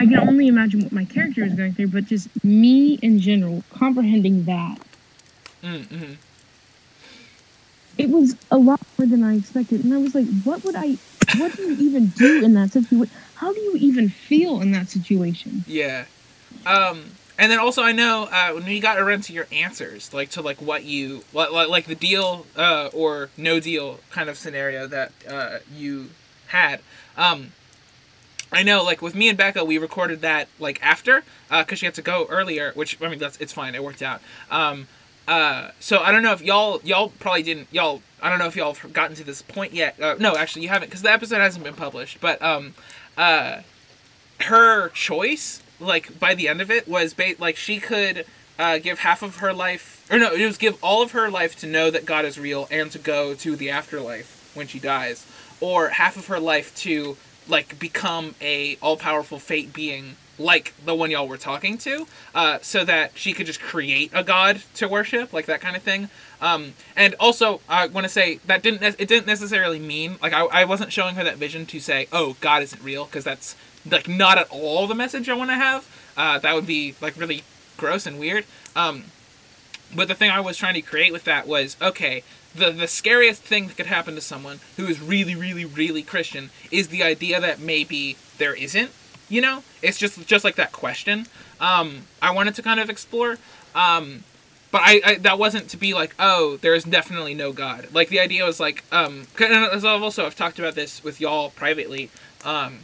I can only imagine what my character is going through, but just me in general comprehending that Mm-hmm. it was a lot more than I expected. And I was like, what would I, what do you even do in that situation? How do you even feel in that situation? Yeah. Um, and then also I know uh, when you got around to your answers, like to like what you like like, the deal uh, or no deal kind of scenario that uh, you had. Um, I know, like with me and Becca, we recorded that like after because she had to go earlier, which I mean that's it's fine, it worked out. Um, uh, so I don't know if y'all y'all probably didn't y'all I don't know if y'all have gotten to this point yet. Uh, no, actually you haven't because the episode hasn't been published. But um, uh, her choice, like by the end of it, was ba- like she could uh, give half of her life, or no, it was give all of her life to know that God is real and to go to the afterlife when she dies, or half of her life to like become a all powerful fate being like the one y'all were talking to, uh, so that she could just create a god to worship, like that kind of thing. Um, and also, I want to say that didn't ne- it didn't necessarily mean like I, I wasn't showing her that vision to say, oh, God isn't real, because that's like not at all the message I want to have. Uh, that would be like really gross and weird. Um, but the thing I was trying to create with that was okay. The, the scariest thing that could happen to someone who is really, really, really Christian is the idea that maybe there isn't you know it's just just like that question um i wanted to kind of explore um but I, I that wasn't to be like oh there is definitely no god like the idea was like um and as i've also i've talked about this with y'all privately um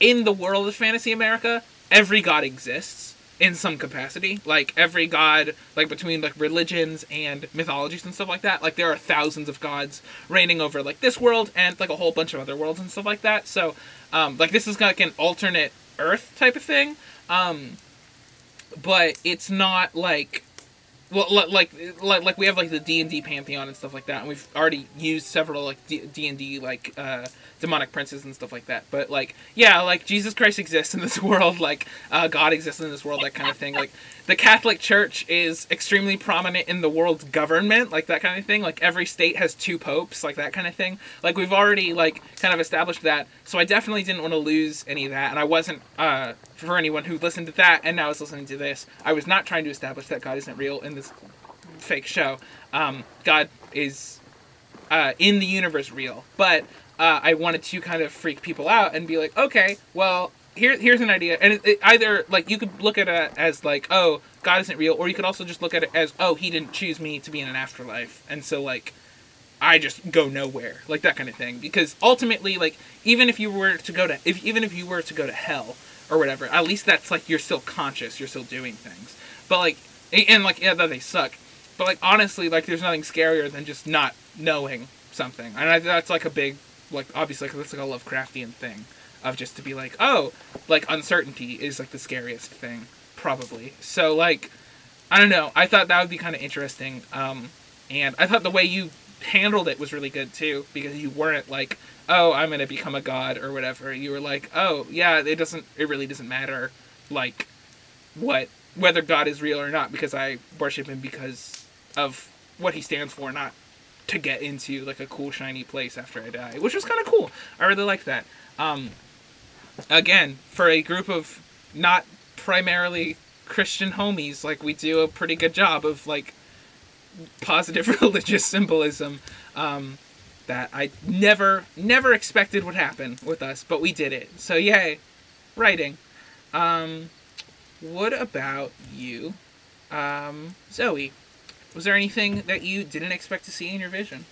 in the world of fantasy america every god exists in some capacity. Like every god like between like religions and mythologies and stuff like that like there are thousands of gods reigning over like this world and like a whole bunch of other worlds and stuff like that. So um like this is like an alternate earth type of thing. Um but it's not like like, like, like we have like the D and D pantheon and stuff like that, and we've already used several like D and D like uh, demonic princes and stuff like that. But like, yeah, like Jesus Christ exists in this world, like uh, God exists in this world, that kind of thing. Like, the Catholic Church is extremely prominent in the world's government, like that kind of thing. Like every state has two popes, like that kind of thing. Like we've already like kind of established that. So I definitely didn't want to lose any of that, and I wasn't uh, for anyone who listened to that and now is listening to this. I was not trying to establish that God isn't real in this fake show. Um, God is uh, in the universe real, but uh, I wanted to kind of freak people out and be like, okay, well, here, here's an idea, and it, it either like you could look at it as like, oh, God isn't real, or you could also just look at it as, oh, He didn't choose me to be in an afterlife, and so like, I just go nowhere, like that kind of thing. Because ultimately, like, even if you were to go to, if even if you were to go to hell or whatever, at least that's like you're still conscious, you're still doing things. But like, and like, yeah, that they suck. But like, honestly, like, there's nothing scarier than just not knowing something, and I, that's like a big, like, obviously, like, that's like a Lovecraftian thing of just to be like, oh, like uncertainty is like the scariest thing, probably. So like, I don't know. I thought that would be kind of interesting. Um, and I thought the way you handled it was really good too because you weren't like, oh, I'm gonna become a god or whatever. You were like, oh, yeah, it doesn't. It really doesn't matter, like, what whether God is real or not because I worship him because of what he stands for, not to get into like a cool shiny place after I die, which was kind of cool. I really like that. Um, again, for a group of not primarily Christian homies, like we do a pretty good job of like positive religious symbolism um, that I never never expected would happen with us, but we did it. So yay, writing. Um, what about you, um, Zoe? Was there anything that you didn't expect to see in your vision?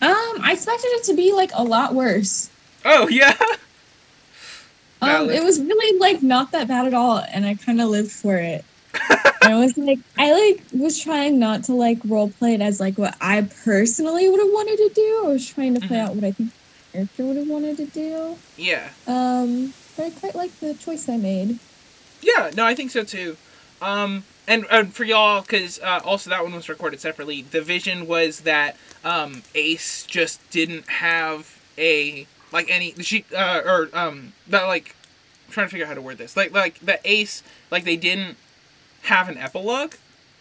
Um, I expected it to be like a lot worse. Oh yeah. Um, it was really like not that bad at all, and I kind of lived for it. I was like, I like was trying not to like role play it as like what I personally would have wanted to do. I was trying to play Mhm. out what I think the character would have wanted to do. Yeah. Um, but I quite like the choice I made. Yeah, no, I think so too. Um, and, and for y'all, because uh, also that one was recorded separately. The vision was that um, Ace just didn't have a like any she uh, or um that like I'm trying to figure out how to word this like like the Ace like they didn't have an epilogue,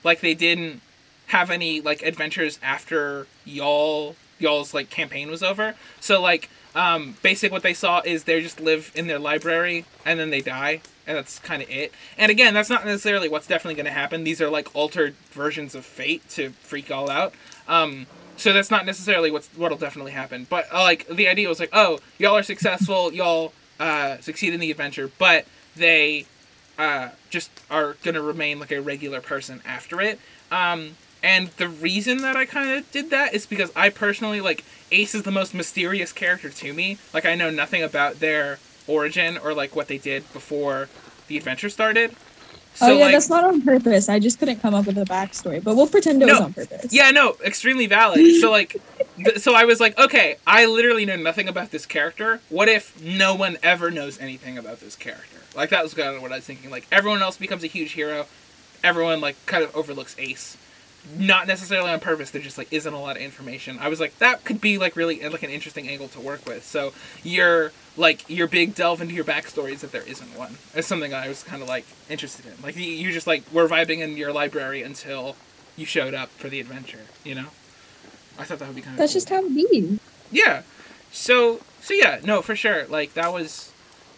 like they didn't have any like adventures after y'all y'all's like campaign was over. So like um basic what they saw is they just live in their library and then they die and that's kind of it. And again, that's not necessarily what's definitely going to happen. These are like altered versions of fate to freak y'all out. Um so that's not necessarily what's what'll definitely happen. But uh, like the idea was like, oh, y'all are successful, y'all uh succeed in the adventure, but they uh, just are gonna remain like a regular person after it. Um, and the reason that I kind of did that is because I personally like Ace is the most mysterious character to me. Like I know nothing about their origin or like what they did before the adventure started. So oh yeah, like, that's not on purpose. I just couldn't come up with a backstory, but we'll pretend it was on purpose. Yeah, no, extremely valid. So like, th- so I was like, okay, I literally know nothing about this character. What if no one ever knows anything about this character? Like that was kind of what I was thinking. Like everyone else becomes a huge hero. Everyone like kind of overlooks Ace. Not necessarily on purpose. There just like isn't a lot of information. I was like, that could be like really like an interesting angle to work with. So your like your big delve into your backstory is that there isn't one. It's something I was kind of like interested in. Like you- you just like were vibing in your library until you showed up for the adventure. You know, I thought that would be kind of. That's just how it be. Yeah. So so yeah, no, for sure. Like that was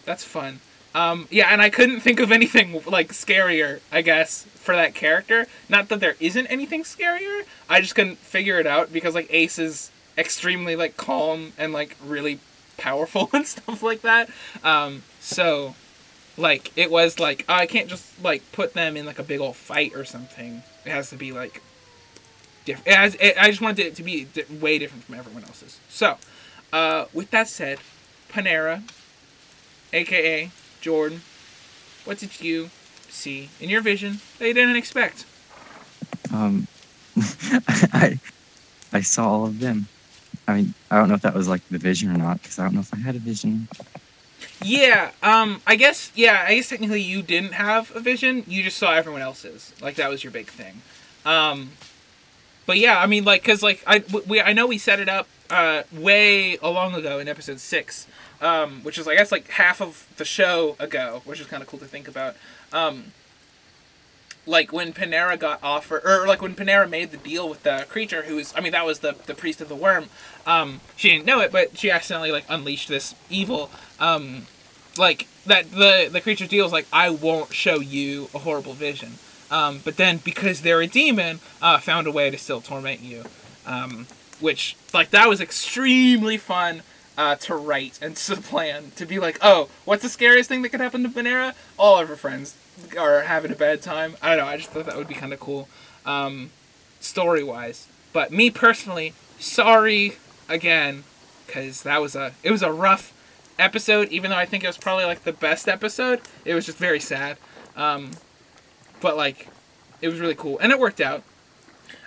that's fun. Um yeah, and I couldn't think of anything like scarier, I guess, for that character. Not that there isn't anything scarier. I just couldn't figure it out because like Ace is extremely like calm and like really powerful and stuff like that. Um so like it was like I can't just like put them in like a big old fight or something. It has to be like different. It it, I just wanted it to be di- way different from everyone else's. So, uh, with that said, Panera, aka Jordan, what did you see in your vision that you didn't expect? Um, I I saw all of them. I mean, I don't know if that was like the vision or not, because I don't know if I had a vision. Yeah, um, I guess yeah, I guess technically you didn't have a vision. You just saw everyone else's. Like that was your big thing. Um, but yeah, I mean, like, cause like I, we I know we set it up uh way a long ago in episode six, um, which is I guess like half of the show ago, which is kind of cool to think about. Um, like when Panera got offered, or like when Panera made the deal with the creature, who was, I mean, that was the the priest of the worm. Um, she didn't know it, but she accidentally like unleashed this evil. Um, like that the the creature's deal is like, I won't show you a horrible vision. Um, but then because they're a demon, uh, found a way to still torment you. Um, which like that was extremely fun uh, to write and to plan to be like, oh, what's the scariest thing that could happen to Panera? All of her friends are having a bad time. I don't know. I just thought that would be kind of cool, um, story wise. But me personally, sorry again, because that was a it was a rough episode. Even though I think it was probably like the best episode, it was just very sad. Um, but like, it was really cool and it worked out.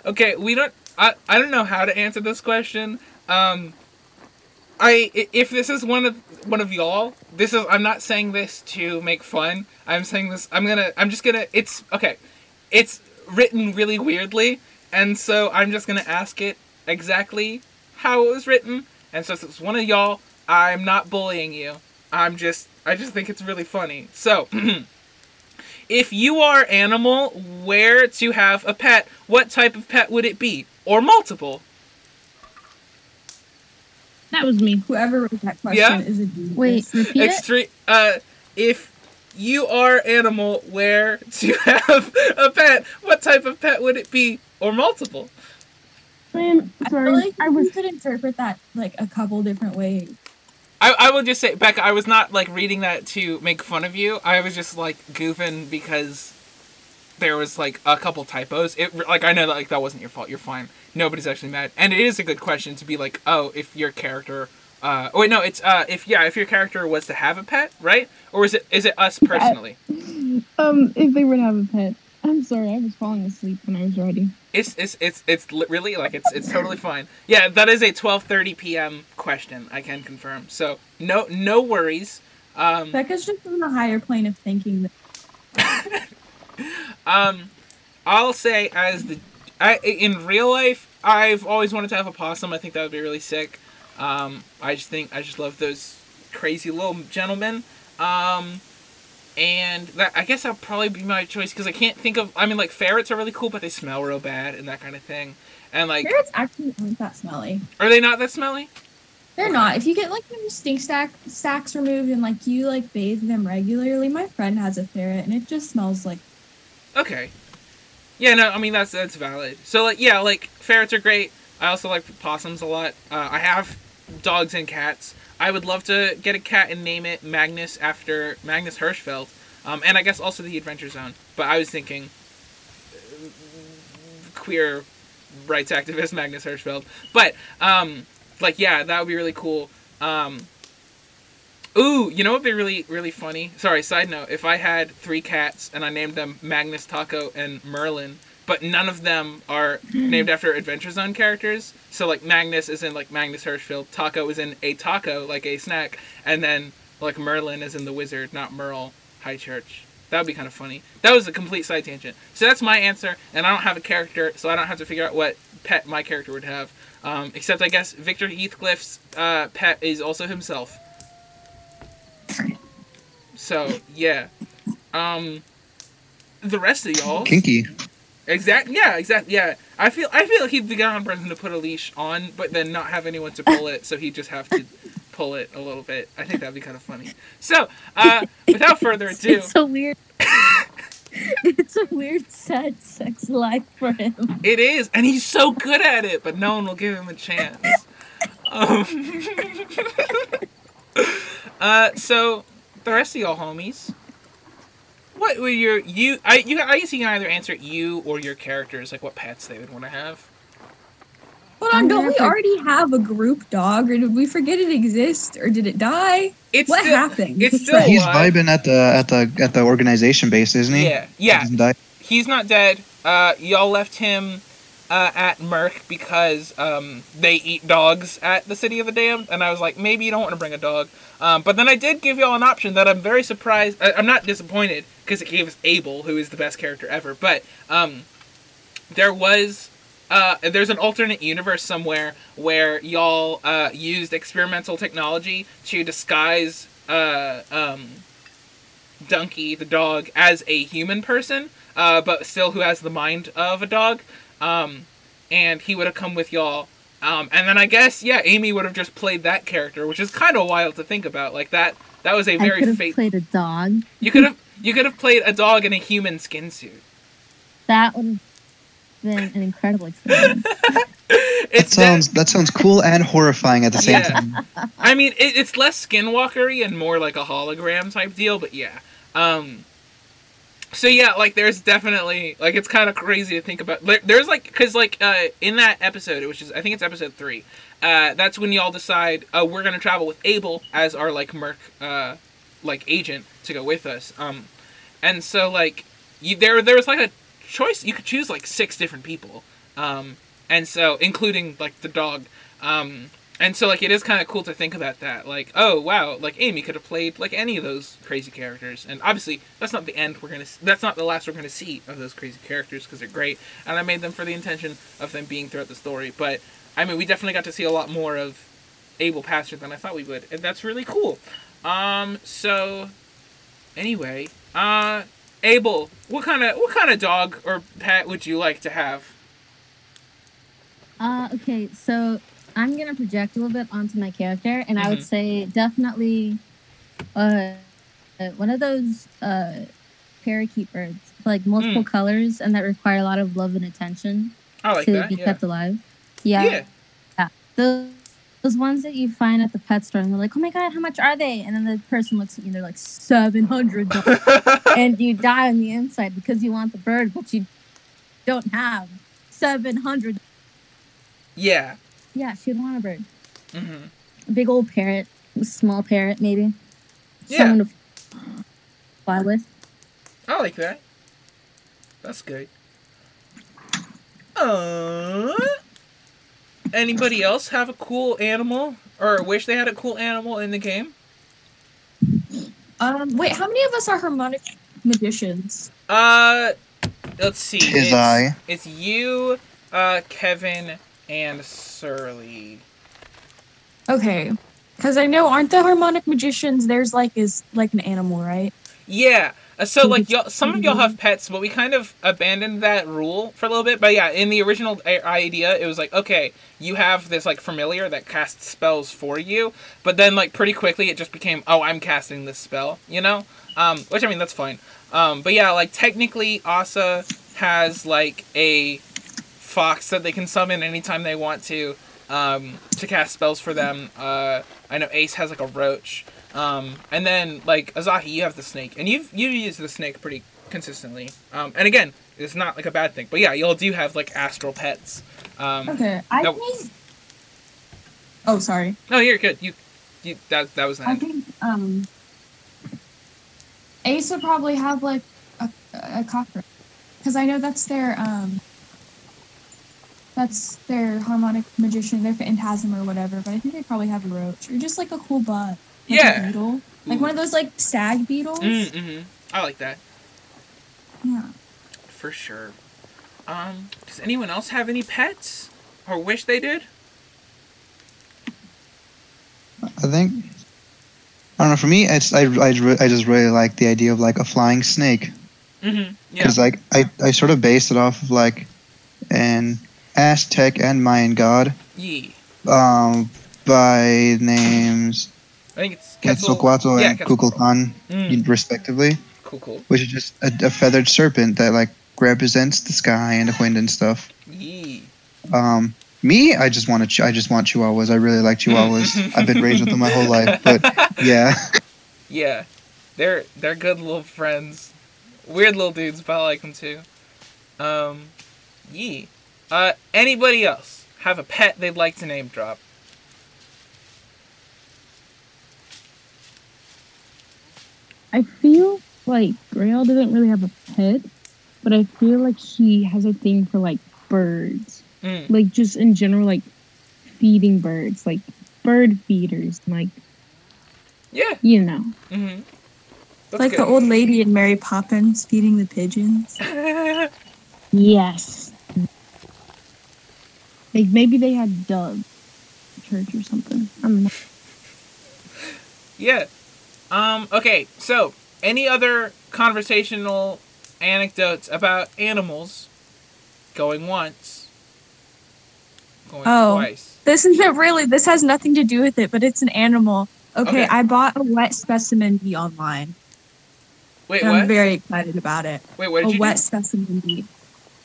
Okay, we don't. I I don't know how to answer this question. Um, I if this is one of one of y'all, this is I'm not saying this to make fun. I'm saying this. I'm gonna. I'm just gonna. It's okay. It's written really weirdly, and so I'm just gonna ask it exactly how it was written. And so, it's one of y'all, I'm not bullying you. I'm just. I just think it's really funny. So. If you are animal, where to have a pet, what type of pet would it be? Or multiple? That was me. Whoever wrote that question Yeah? is a genius. Wait, repeat it. Extreme. Uh, if you are animal, where to have a pet, what type of pet would it be? Or multiple? Man, I sorry. feel like I we was could interpret that like a couple different ways. I, I will just say, Becca, I was not like reading that to make fun of you. I was just like goofing because there was like a couple typos. It like I know that like that wasn't your fault. You're fine. Nobody's actually mad. And it is a good question to be like, oh, if your character. Uh, oh wait, no, it's uh, if yeah, if your character was to have a pet, right? Or is it is it us personally? um if they were to have a pet. I'm sorry, I was falling asleep when I was writing. It's it's it's it's li- really like it's it's totally fine. Yeah, that is a 12:30 p.m. question. I can confirm. So no no worries. Um, Becca's just on a higher plane of thinking. Um, I'll say as the I in real life, I've always wanted to have a possum. I think that would be really sick. Um, I just think I just love those crazy little gentlemen. Um, and that I guess that'll probably be my choice because I can't think of. I mean, like ferrets are really cool, but they smell real bad and that kind of thing. And like, ferrets actually aren't that smelly. are they not that smelly? They're not. If you get like them stink stack sacks removed and like you like bathe them regularly, my friend has a ferret and it just smells like Okay. Yeah, no, I mean that's that's valid. So like yeah, like ferrets are great. I also like possums a lot. Uh, I have dogs and cats. I would love to get a cat and name it Magnus after Magnus Hirschfeld. Um, and I guess also the Adventure Zone. But I was thinking queer rights activist Magnus Hirschfeld. But um, like yeah, that would be really cool. Um, Ooh, you know what would be really, really funny? Sorry, side note. If I had three cats and I named them Magnus, Taco, and Merlin, but none of them are named after Adventure Zone characters. So like Magnus is in like Magnus Hirschfeld, Taco is in a taco, like a snack, and then like Merlin is in the wizard, not Merle Highchurch. That would be kind of funny. That was a complete side tangent. So that's my answer, and I don't have a character, so I don't have to figure out what pet my character would have. Um, except I guess Victor Heathcliff's uh, pet is also himself. So yeah, um, the rest of y'all, Kinky. exact, yeah, exactly, yeah. I feel, I feel like he'd be the kind of person to put a leash on, but then not have anyone to pull it, so he'd just have to pull it a little bit. I think that'd be kind of funny. So, uh, without further ado, It's a weird. it's a weird, sad sex life for him. it is, and he's so good at it, but no one will give him a chance. Um, uh, so the rest of y'all homies, what were your you? I you I guess you can either answer you or your characters, like what pets they would want to have. Hold on, don't we already have a group dog, or did we forget it exists, or did it die? It's what still, happened? It's still He's alive. vibing at the at the at the organization base, isn't he? Yeah, yeah. Doesn't. He's not dead. Uh, y'all left him uh, at Merc because um, they eat dogs at the City of the Damned, and I was like, maybe you don't want to bring a dog. Um, but then I did give y'all an option that I'm very surprised. I, I'm not disappointed because it gave us Abel, who is the best character ever. But um, there was uh, there's an alternate universe somewhere where y'all uh, used experimental technology to disguise uh, um, Donkey the dog as a human person, uh, but still who has the mind of a dog. Um, and he would have come with y'all. Um, and then I guess yeah, Amy would have just played that character, which is kind of wild to think about. Like that that was a very could have fate. played a dog. You could have you could have played a dog in a human skin suit. That would have been an incredible experience. That sounds that sounds cool and horrifying at the same Yeah. time. I mean, it, it's less skinwalkery and more like a hologram type deal, but yeah. Um, so yeah, like there's definitely like it's kind of crazy to think about. There- There's like because like uh, in that episode, which is I think it's episode three. Uh, that's when y'all decide uh, we're gonna travel with Abel as our like Merc uh, like agent to go with us. Um, and so like you there there was like a choice you could choose like six different people. Um, and so including like the dog. Um, and so like it is kind of cool to think about that. Like oh wow, like Amy could have played like any of those crazy characters. And obviously that's not the end we're gonna. s- That's not the last we're gonna see of those crazy characters because they're great. And I made them for the intention of them being throughout the story. But I mean we definitely got to see a lot more of Abel Pastor than I thought we would, and that's really cool. Um, so anyway, uh, Abel, what kind of what kind of dog or pet would you like to have? Uh, okay, so I'm gonna project a little bit onto my character, and I would Mhm. say definitely uh, uh, one of those uh, parakeet birds, like multiple colors, and that require a lot of love and attention I like to that. be Yeah. kept alive. Yeah, yeah. yeah. Those, those ones that you find at the pet store, and they're like, "Oh my god, how much are they?" And then the person looks at you, and they're like, 700 and you die on the inside because you want the bird, but you don't have 700 yeah. Yeah, she'd want a bird. hmm A big old parrot, a small parrot maybe. Yeah. Someone to fly with. I like that. That's good. Uh, anybody else have a cool animal or wish they had a cool animal in the game? Um, wait, how many of us are harmonic magicians? Uh, let's see. Tis it's, I. it's you, uh, Kevin, and Surly. Okay, because I know aren't the harmonic magicians? There's like is like an animal, right? Yeah. uh, So like y'all, some of y'all have pets, but we kind of abandoned that rule for a little bit. But yeah, in the original idea, it was like okay, you have this like familiar that casts spells for you, but then like pretty quickly it just became oh I'm casting this spell, you know? Um, which I mean that's fine. Um, but yeah, like technically Asa has like a fox that they can summon anytime they want to um, to cast spells for them. Uh, I know Ace has like a roach. Um, and then like Azahi, you have the snake, and you've you use the snake pretty consistently. Um, and again, it's not like a bad thing, but yeah, y'all do have like astral pets. Um, Okay, I No. think. Oh, sorry. no, you're good. You, you that that was I think um, Ace would probably have like a, a cockroach, because I know that's their um, that's their harmonic magician, their phantasm or whatever. But I think they probably have a roach or just like a cool bug, like Yeah. a beetle, like one of those like stag beetles. Mm, hmm I like that Yeah. for sure. Um, does anyone else have any pets or wish they did? I think I don't know. For me, it's I I, I just really like the idea of like a flying snake Mm-hmm. Yeah. because like I I sort of based it off of like an Aztec and Mayan god Yee. um by names I think it's Quetzal. Quetzalcoatl Yeah, and Kukulkan Mm, respectively, cool, cool. which is just a, a feathered serpent that like represents the sky and the wind and stuff. Yee. Um, me, I just want to. Ch- I just want Chihuahuas. I really like Chihuahuas. I've been raised with them my whole life. But yeah, Yeah, they're they're good little friends. Weird little dudes, but I like them too. Um, yee. Uh, anybody else have a pet they'd like to name drop? I feel like Grail doesn't really have a pet, but I feel like he has a thing for like birds. Mm. like just in general, like feeding birds, like bird feeders, like Yeah. you know. Mm-hmm. That's like the old lady in Mary Poppins feeding the pigeons. Yes. Like maybe they had doves church or something. I don't know. yeah. Um. Okay. So, any other conversational anecdotes about animals? Going once. Going Oh. twice. This isn't really. This has nothing to do with it, but it's an animal. Okay, Okay. I bought a wet specimen bee online. Wait. What? I'm very excited about it. Wait. What did a you wet do? specimen bee.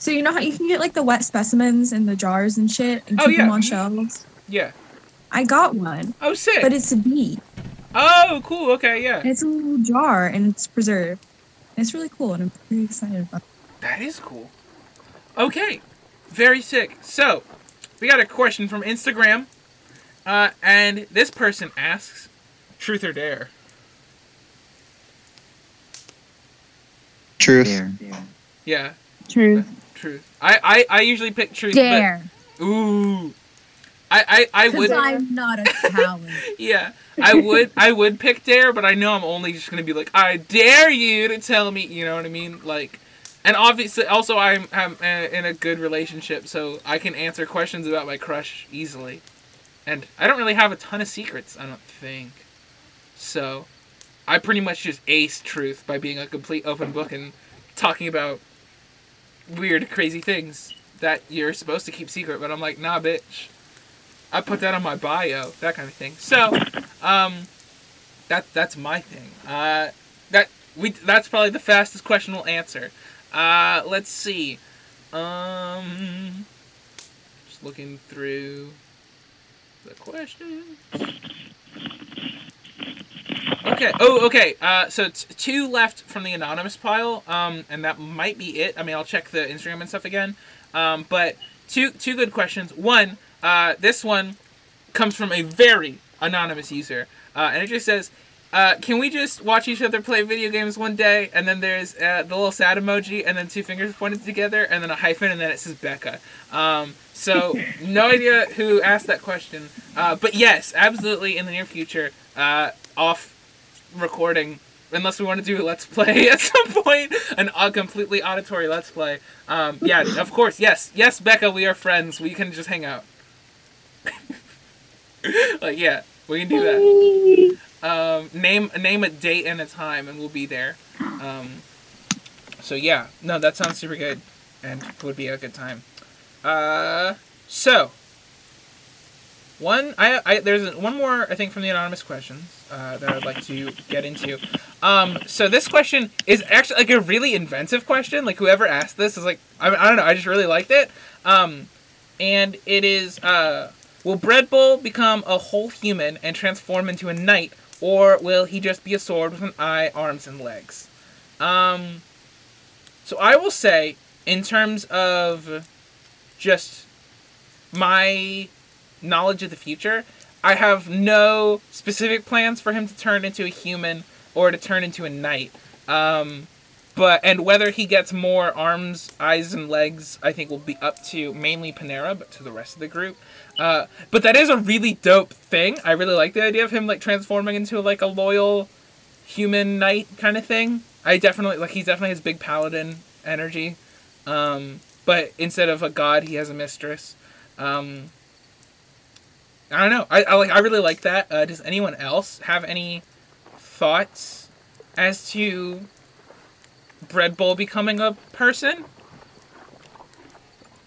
So you know how you can get like the wet specimens in the jars and shit and Oh, keep them on shelves. Yeah. I got one, Oh, sick. but it's a bee. oh, cool. Okay. Yeah. And it's a little jar and it's preserved. And it's really cool, and I'm very excited about. it. That is cool. Okay, very sick. So, we got a question from Instagram, uh, and this person asks, "Truth or dare?" Truth. There. Yeah, True. Truth. I I, I usually pick truth. Dare. But, ooh, I I, I would. Because I'm not a coward. Yeah, I would I would pick dare, but I know I'm only just gonna be like, I dare you to tell me. You know what I mean? Like. And obviously, also, I'm, I'm uh, in a good relationship, so I can answer questions about my crush easily. And I don't really have a ton of secrets, I don't think. So, I pretty much just ace truth by being a complete open book and talking about weird, crazy things that you're supposed to keep secret. But I'm like, nah, bitch. I put that on my bio, that kind of thing. So, um, that that's my thing. Uh, that we that's probably the fastest question we'll answer. Uh, let's see. Um, just looking through the questions. Okay. Oh, okay. Uh, so it's two left from the anonymous pile. Um, and that might be it. I mean, I'll check the Instagram and stuff again. Um, but two two good questions. One, uh, this one comes from a very anonymous user, uh, and it just says, uh, "Can we just watch each other play video games one day?" And then there's uh, the little sad emoji, and then two fingers pointed together, and then a hyphen, and then it says Becca. Um, so no idea who asked that question, uh, but yes, absolutely in the near future, uh, off recording. Unless we want to do a let's play at some point, an a completely auditory let's play. Um, yeah, of course, yes, yes, Becca, we are friends. We can just hang out. like, yeah, we can do that. Um, name name a date and a time, and we'll be there. Um, so yeah, no, that sounds super good, and would be a good time. Uh, so one, I, I there's one more I think from the anonymous questions uh, that I'd like to get into. Um, so this question is actually like a really inventive question. Like whoever asked this is like I, I don't know. I just really liked it. Um, and it is uh, will Bread become a whole human and transform into a knight, or will he just be a sword with an eye, arms, and legs? Um, so I will say, in terms of just my knowledge of the future, I have no specific plans for him to turn into a human or to turn into a knight. Um, but and whether he gets more arms, eyes, and legs, I think will be up to mainly Panera, but to the rest of the group. Uh, but that is a really dope thing. I really like the idea of him like transforming into like a loyal human knight kind of thing. I definitely like he's definitely has big paladin energy. Um, but instead of a god, he has a mistress. Um, I don't know. I, I like. I really like that. Uh, does anyone else have any thoughts as to Bread Bowl becoming a person?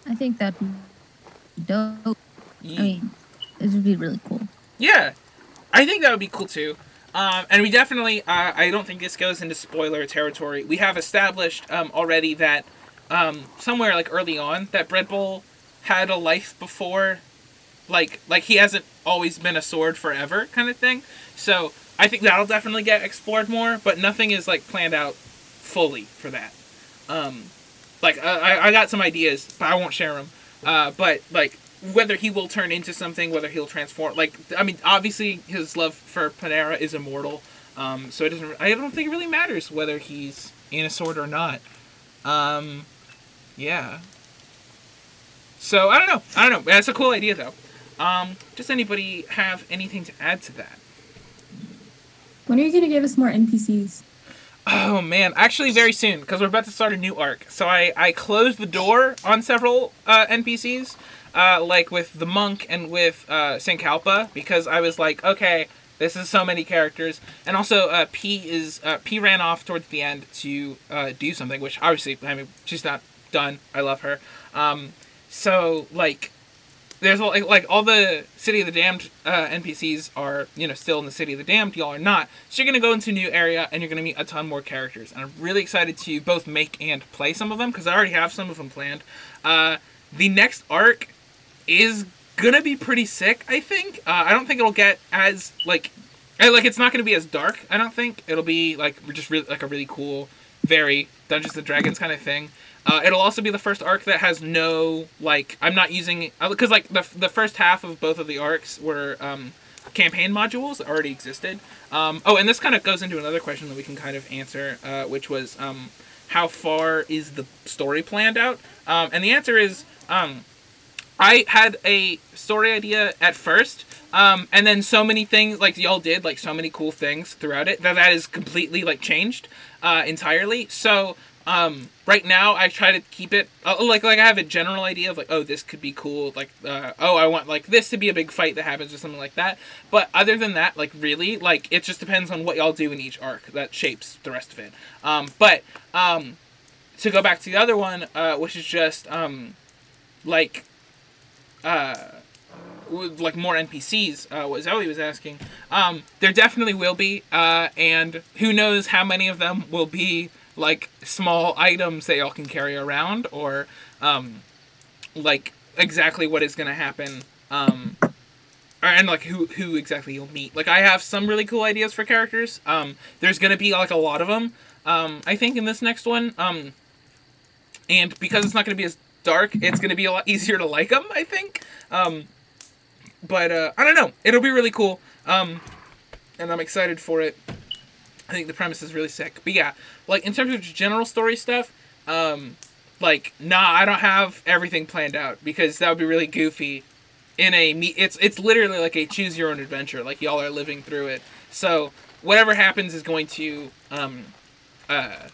I think that'd be dope. Ye- I mean, this would be really cool. Yeah, I think that would be cool too. Um, and we definitely, uh, I don't think this goes into spoiler territory. We have established um, already that um, somewhere like early on that Bread Bowl had a life before, like like he hasn't always been a sword forever kind of thing. So I think that'll definitely get explored more, but nothing is like planned out fully for that. Um, like I, I got some ideas, but I won't share them. Uh, but like whether he will turn into something, whether he'll transform. Like I mean, obviously his love for Panera is immortal. Um, so it doesn't. I don't think it really matters whether he's in a sword or not. Um, yeah. So I don't know. I don't know. That's a cool idea though. Um, does anybody have anything to add to that? When are you gonna give us more NPCs? Oh man, actually very soon because we're about to start a new arc. So I I closed the door on several uh, NPCs, uh, like with the monk and with uh, Saint Kalpa because I was like, okay, this is so many characters, and also uh, P is uh, P ran off towards the end to uh, do something, which obviously I mean she's not done. I love her. Um, so like there's like, like all the City of the Damned uh, NPCs are you know still in the City of the Damned. Y'all are not. So you're gonna go into a new area and you're gonna meet a ton more characters. And I'm really excited to both make and play some of them because I already have some of them planned. Uh, the next arc is gonna be pretty sick. I think. Uh, I don't think it'll get as like like it's not gonna be as dark. I don't think it'll be like just really like a really cool, very Dungeons and Dragons kind of thing. Uh, it'll also be the first arc that has no like I'm not using because like the the first half of both of the arcs were um, campaign modules that already existed. Um, oh, and this kind of goes into another question that we can kind of answer, uh, which was um, how far is the story planned out? Um, and the answer is um, I had a story idea at first, um, and then so many things like y'all did, like so many cool things throughout it that that is completely like changed uh, entirely. So um, right now I try to keep it uh, like like I have a general idea of like oh this could be cool like uh, oh I want like this to be a big fight that happens or something like that. But other than that, like really like it just depends on what y'all do in each arc that shapes the rest of it. Um, but um, to go back to the other one, uh, which is just um, like uh, like more NPCs, uh, what Zoe was asking. Um, there definitely will be, uh, and who knows how many of them will be like small items that y'all can carry around, or um, like exactly what is gonna happen. Um, and like who who exactly you'll meet. Like I have some really cool ideas for characters. Um, there's gonna be like a lot of them. Um, I think in this next one. Um, and because it's not gonna be as dark, it's gonna be a lot easier to like them. I think. Um, but uh, I don't know. It'll be really cool. Um, and I'm excited for it. I think the premise is really sick. But yeah, like in terms of general story stuff, um, like nah, I don't have everything planned out because that would be really goofy. In a me, it's it's literally like a choose your own adventure. Like y'all are living through it. So whatever happens is going to um, uh,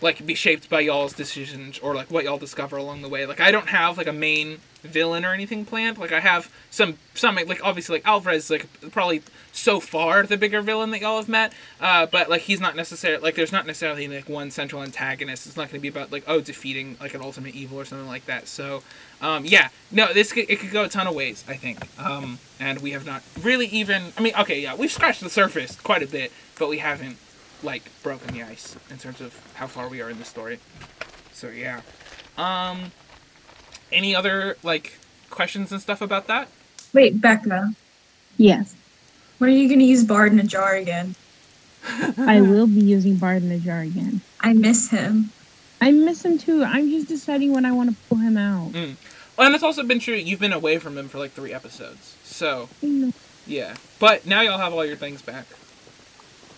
like be shaped by y'all's decisions or like what y'all discover along the way. Like I don't have like a main villain or anything planned. Like I have some some like obviously like Alvarez like probably so far the bigger villain that y'all have met. Uh, but like he's not necessarily like there's not necessarily like one central antagonist. It's not going to be about like oh defeating like an ultimate evil or something like that. So um, yeah, no, this could, it could go a ton of ways. I think. Um, and we have not really even. I mean, okay, yeah, we've scratched the surface quite a bit, but we haven't like broken the ice in terms of how far we are in the story. So yeah. Um any other like questions and stuff about that? Wait, Becca, Yes, when are you gonna use Bard in a jar again? I will be using Bard in a jar again. I miss him. I miss him too. I'm just deciding when I want to pull him out. Mm. Well, and it's also been true you've been away from him for like 3 episodes. So, yeah. But now y'all have all your things back.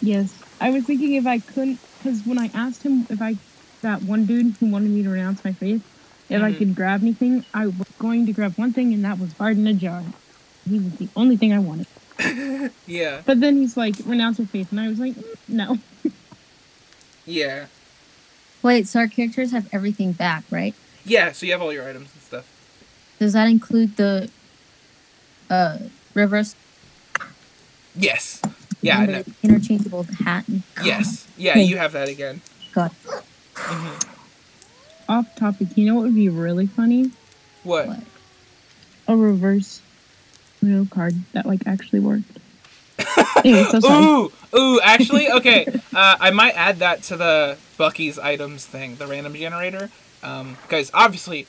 Yes, I was thinking if I couldn't, because when I asked him if I, that one dude who wanted me to renounce my faith, if I Mhm. could grab anything, I was going to grab one thing, and that was Bard in a jar. He was the only thing I wanted. Yeah. But then he's like, renounce your faith, and I was like, "Mm, no. Yeah. Wait, so our characters have everything back, right? Yeah, so you have all your items and stuff. Does that include the uh reverse Yes. Yeah, and no, interchangeable hat? and- yes. Yeah, Okay. you have that again. God. hmm Off topic, you know what would be really funny? What? What? A reverse Uno card that like actually worked. Anyway, so. Ooh, ooh. Actually, okay. Uh, I might add that to the Bucky's items thing, the random generator, because obviously,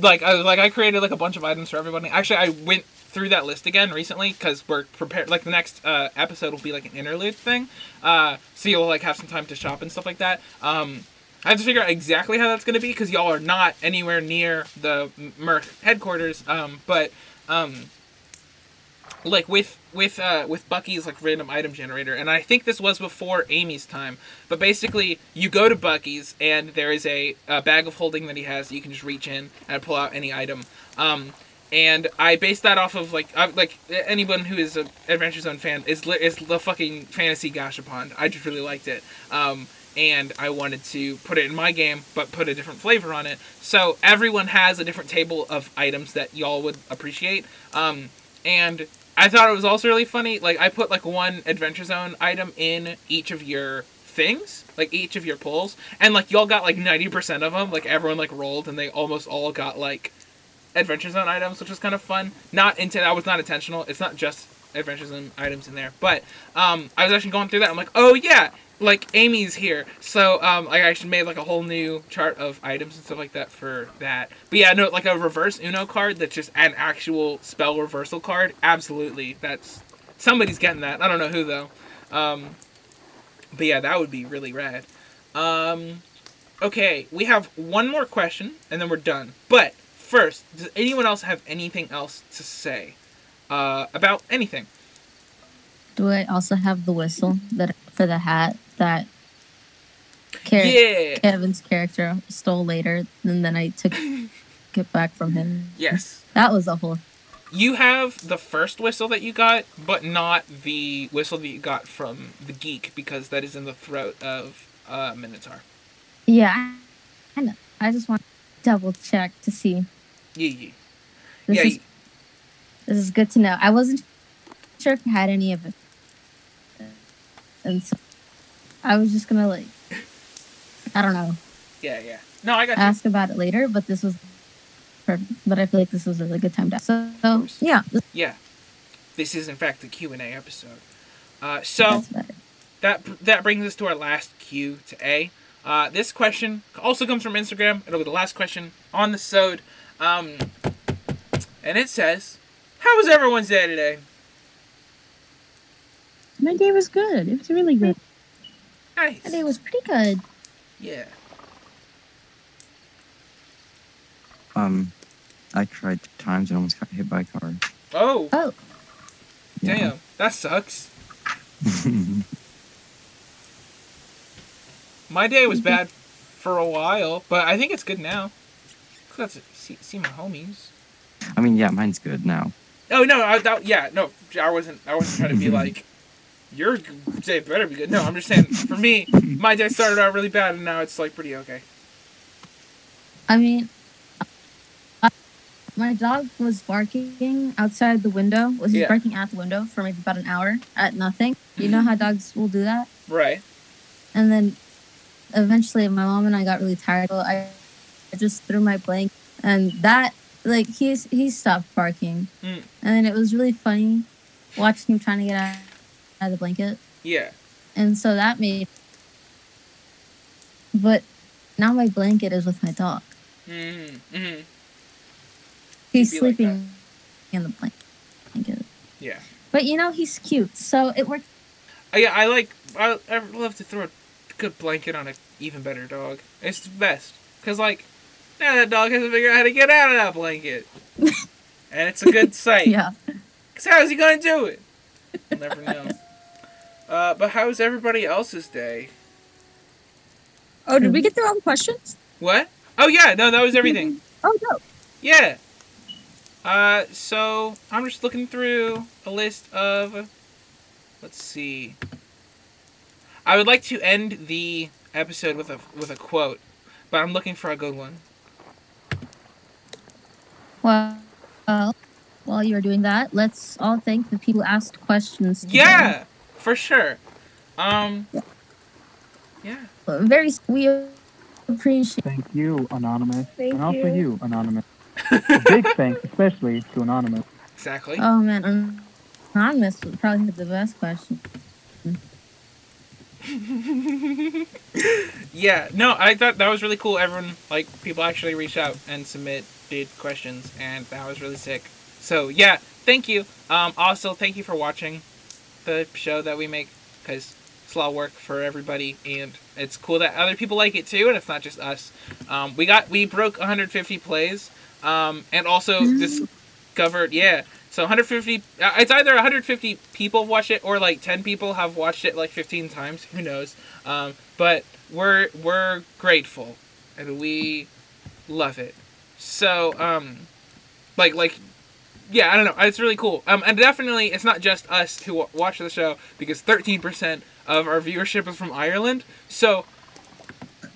like, I like I created like a bunch of items for everybody. Actually, I went through that list again recently because we're prepared. Like the next uh, episode will be like an interlude thing, uh, so you'll like have some time to shop and stuff like that. Um, I have to figure out exactly how that's to be because y'all are not anywhere near the Merc headquarters. Um, but um, like with with uh with Bucky's like random item generator, and I think this was before Amy's time. But basically, you go to Bucky's and there is a, a bag of holding that he has. That you can just reach in and pull out any item. Um, and I based that off of like I, like anyone who is a Adventure Zone fan is is the fucking fantasy Gashapon. I just really liked it. Um, and I wanted to put it in my game, but put a different flavor on it. So everyone has a different table of items that y'all would appreciate. Um, and I thought it was also really funny. Like I put like one Adventure Zone item in each of your things, like each of your pulls, and like y'all got like ninety percent of them. Like everyone like rolled, and they almost all got like Adventure Zone items, which was kind of fun. Not into that was not intentional. It's not just Adventure Zone items in there, but um, I was actually going through that. I'm like, oh yeah, like Amy's here, so um, I actually made like a whole new chart of items and stuff like that for that. But yeah, no, like a reverse Uno card that's just an actual spell reversal card. Absolutely, that's somebody's getting that. I don't know who though. Um, but yeah, that would be really rad. Um, okay, we have one more question and then we're done. But first, does anyone else have anything else to say uh, about anything? Do I also have the whistle that for the hat that Car- Yeah. Kevin's character stole later, and then I took it back from him? Yes. That was a whole. You have the first whistle that you got, but not the whistle that you got from the geek because that is in the throat of uh, Minotaur. Yeah, I, I know. I just want to double check to see. Yeah, yeah. This yeah, is this is good to know. I wasn't sure if you had any of it, and so I was just gonna like, I don't know, yeah, yeah. No, I got you. ask about it later. But this was, perfect. but I feel like this was a really good time to. So, so yeah, this- Yeah. This is in fact the Q and A episode. Uh, so that that brings us to our last Q to A. Uh, this question also comes from Instagram. It'll be the last question on the sode. Um, and it says, "How was everyone's day today?" My day was good. It was really good. Nice. And it was pretty good. Yeah. Um, I tried two times and almost got hit by a car. Oh, Oh, damn. That sucks. My day was bad for a while, but I think it's good now. Cause that's see, see my homies. I mean, yeah, mine's good now. Oh no, I, that, yeah, no, I wasn't. I wasn't trying to be like, your day better be good. No, I'm just saying. For me, my day started out really bad, and now it's like pretty okay. I mean, uh, my dog was barking outside the window. Was he Yeah. barking at the window for maybe about an hour at nothing? You know how dogs will do that. Right. And then eventually, my mom and I got really tired. So I I just threw my blanket, and that like he's he stopped barking. Mm. And then it was really funny watching him trying to get out, out of the blanket, Yeah. and so that made. But now my blanket is with my dog. Mm-hmm. hmm He's Be like sleeping in the blank- blanket. Yeah. But you know, he's cute, so it worked. Uh, yeah, I like. I, I love to throw a good blanket on an even better dog. It's the best. Cause like, now that dog has to figure out how to get out of that blanket, and it's a good sight. Yeah. Cause how is he gonna do it? You'll never know. Uh, but how's everybody else's day? Oh, did we get through all the questions? What? Oh yeah, no, that was everything. Oh no. Yeah. Uh, so I'm just looking through a list of. Let's see. I would like to end the episode with a with a quote, but I'm looking for a good one. Well, well, while you're doing that, let's all thank the people who asked questions. today. Yeah, for sure. Um. Yeah. Very. We appreciate. Thank you, Anonymous. Thank and also you. you, Anonymous. A big thanks, especially to Anonymous. Exactly. Oh man, An- anonymous would probably have the best question. yeah. No, I thought that was really cool. Everyone like people actually reach out and submit did questions, and that was really sick. So yeah, thank you. Um, also thank you for watching the show that we make because it's a lot of work for everybody, and it's cool that other people like it too, and it's not just us. Um, we got we broke 150 plays, um, and also discovered yeah. So 150. Uh, it's either 150 people have watched it or like 10 people have watched it like 15 times. Who knows? Um, but we're we're grateful and we love it. So um, like like yeah, I don't know. It's really cool. Um, and definitely, it's not just us who wa- watch the show because 13% of our viewership is from Ireland. So,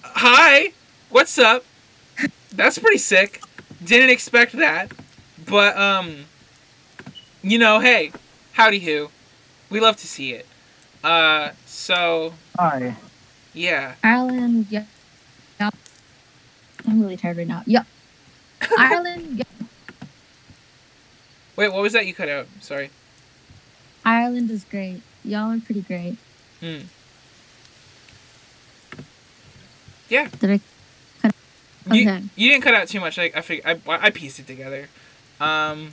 hi, what's up? That's pretty sick. Didn't expect that, but um, you know, hey, howdy who, we love to see it. Uh, so Hi. yeah, Ireland, yeah. yeah. I'm really tired right now. Yep. Ireland, yeah. Wait, what was that you cut out? Sorry. Ireland is great. Y'all are pretty great. Hmm. Yeah. Did I? Cut... You, Okay. you didn't cut out too much. I I, fig- I I pieced it together. Um,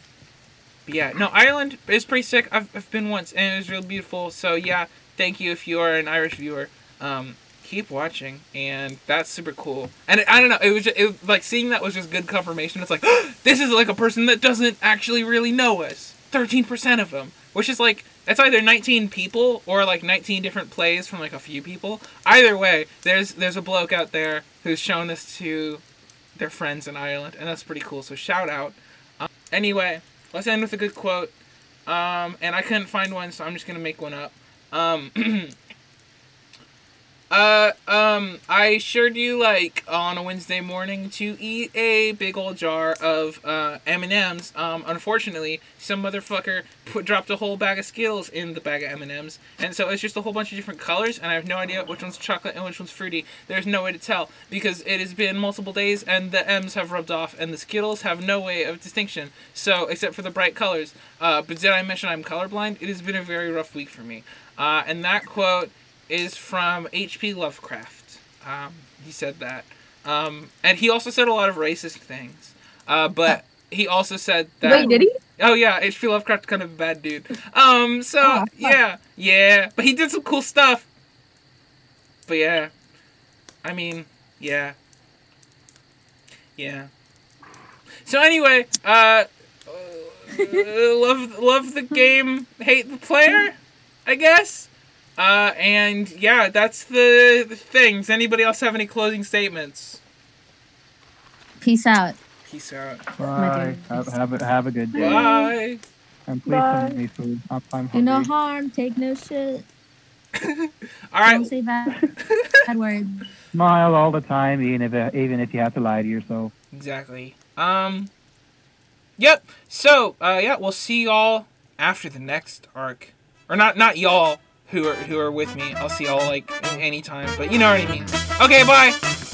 yeah, no, Ireland is pretty sick. I've, I've been once and it was real beautiful. So yeah, thank you if you are an Irish viewer. Um, keep watching and that's super cool. And I don't know, it was just, it, like seeing that was just good confirmation. It's like this is like a person that doesn't actually really know us. Thirteen percent of them, which is like that's either 19 people or like 19 different plays from like a few people. Either way, there's there's a bloke out there who's shown this to their friends in Ireland, and that's pretty cool. So shout out. Um, anyway, let's end with a good quote. Um, and I couldn't find one, so I'm just gonna make one up. Um, uh, um, I sure do like on a Wednesday morning to eat a big old jar of uh, M and M's. Um, unfortunately, some motherfucker put dropped a whole bag of Skittles in the bag of M and M's, and so it's just a whole bunch of different colors, and I have no idea which one's chocolate and which one's fruity. There's no way to tell because it has been multiple days, and the M's have rubbed off, and the Skittles have no way of distinction. So except for the bright colors. Uh, but did I mention I'm colorblind? It has been a very rough week for me. Uh, and that quote is from H.P. Lovecraft. Um, he said that. Um, and he also said a lot of racist things. Uh, but he also said that. Wait, did he? Oh yeah, H.P. Lovecraft kind of a bad dude. Um, so Oh, yeah, yeah, but he did some cool stuff. But yeah, I mean, yeah, yeah. So anyway, uh, uh, love love the game, hate the player, I guess. Uh, and yeah, that's the, the thing. Anybody else have any closing statements? Peace out. Peace out. Bye. Have, have, a, have a good day. Bye. And please Bye. send me food. I'm, I'm Do no harm. Take no shit. All Don't say bad, bad words. Smile all the time, even if even if you have to lie to yourself. Exactly. Um. Yep. So, uh, yeah, we'll see y'all after the next arc, or not, not y'all who are who are with me. I'll see y'all like anytime, but you know what I mean. Okay, bye.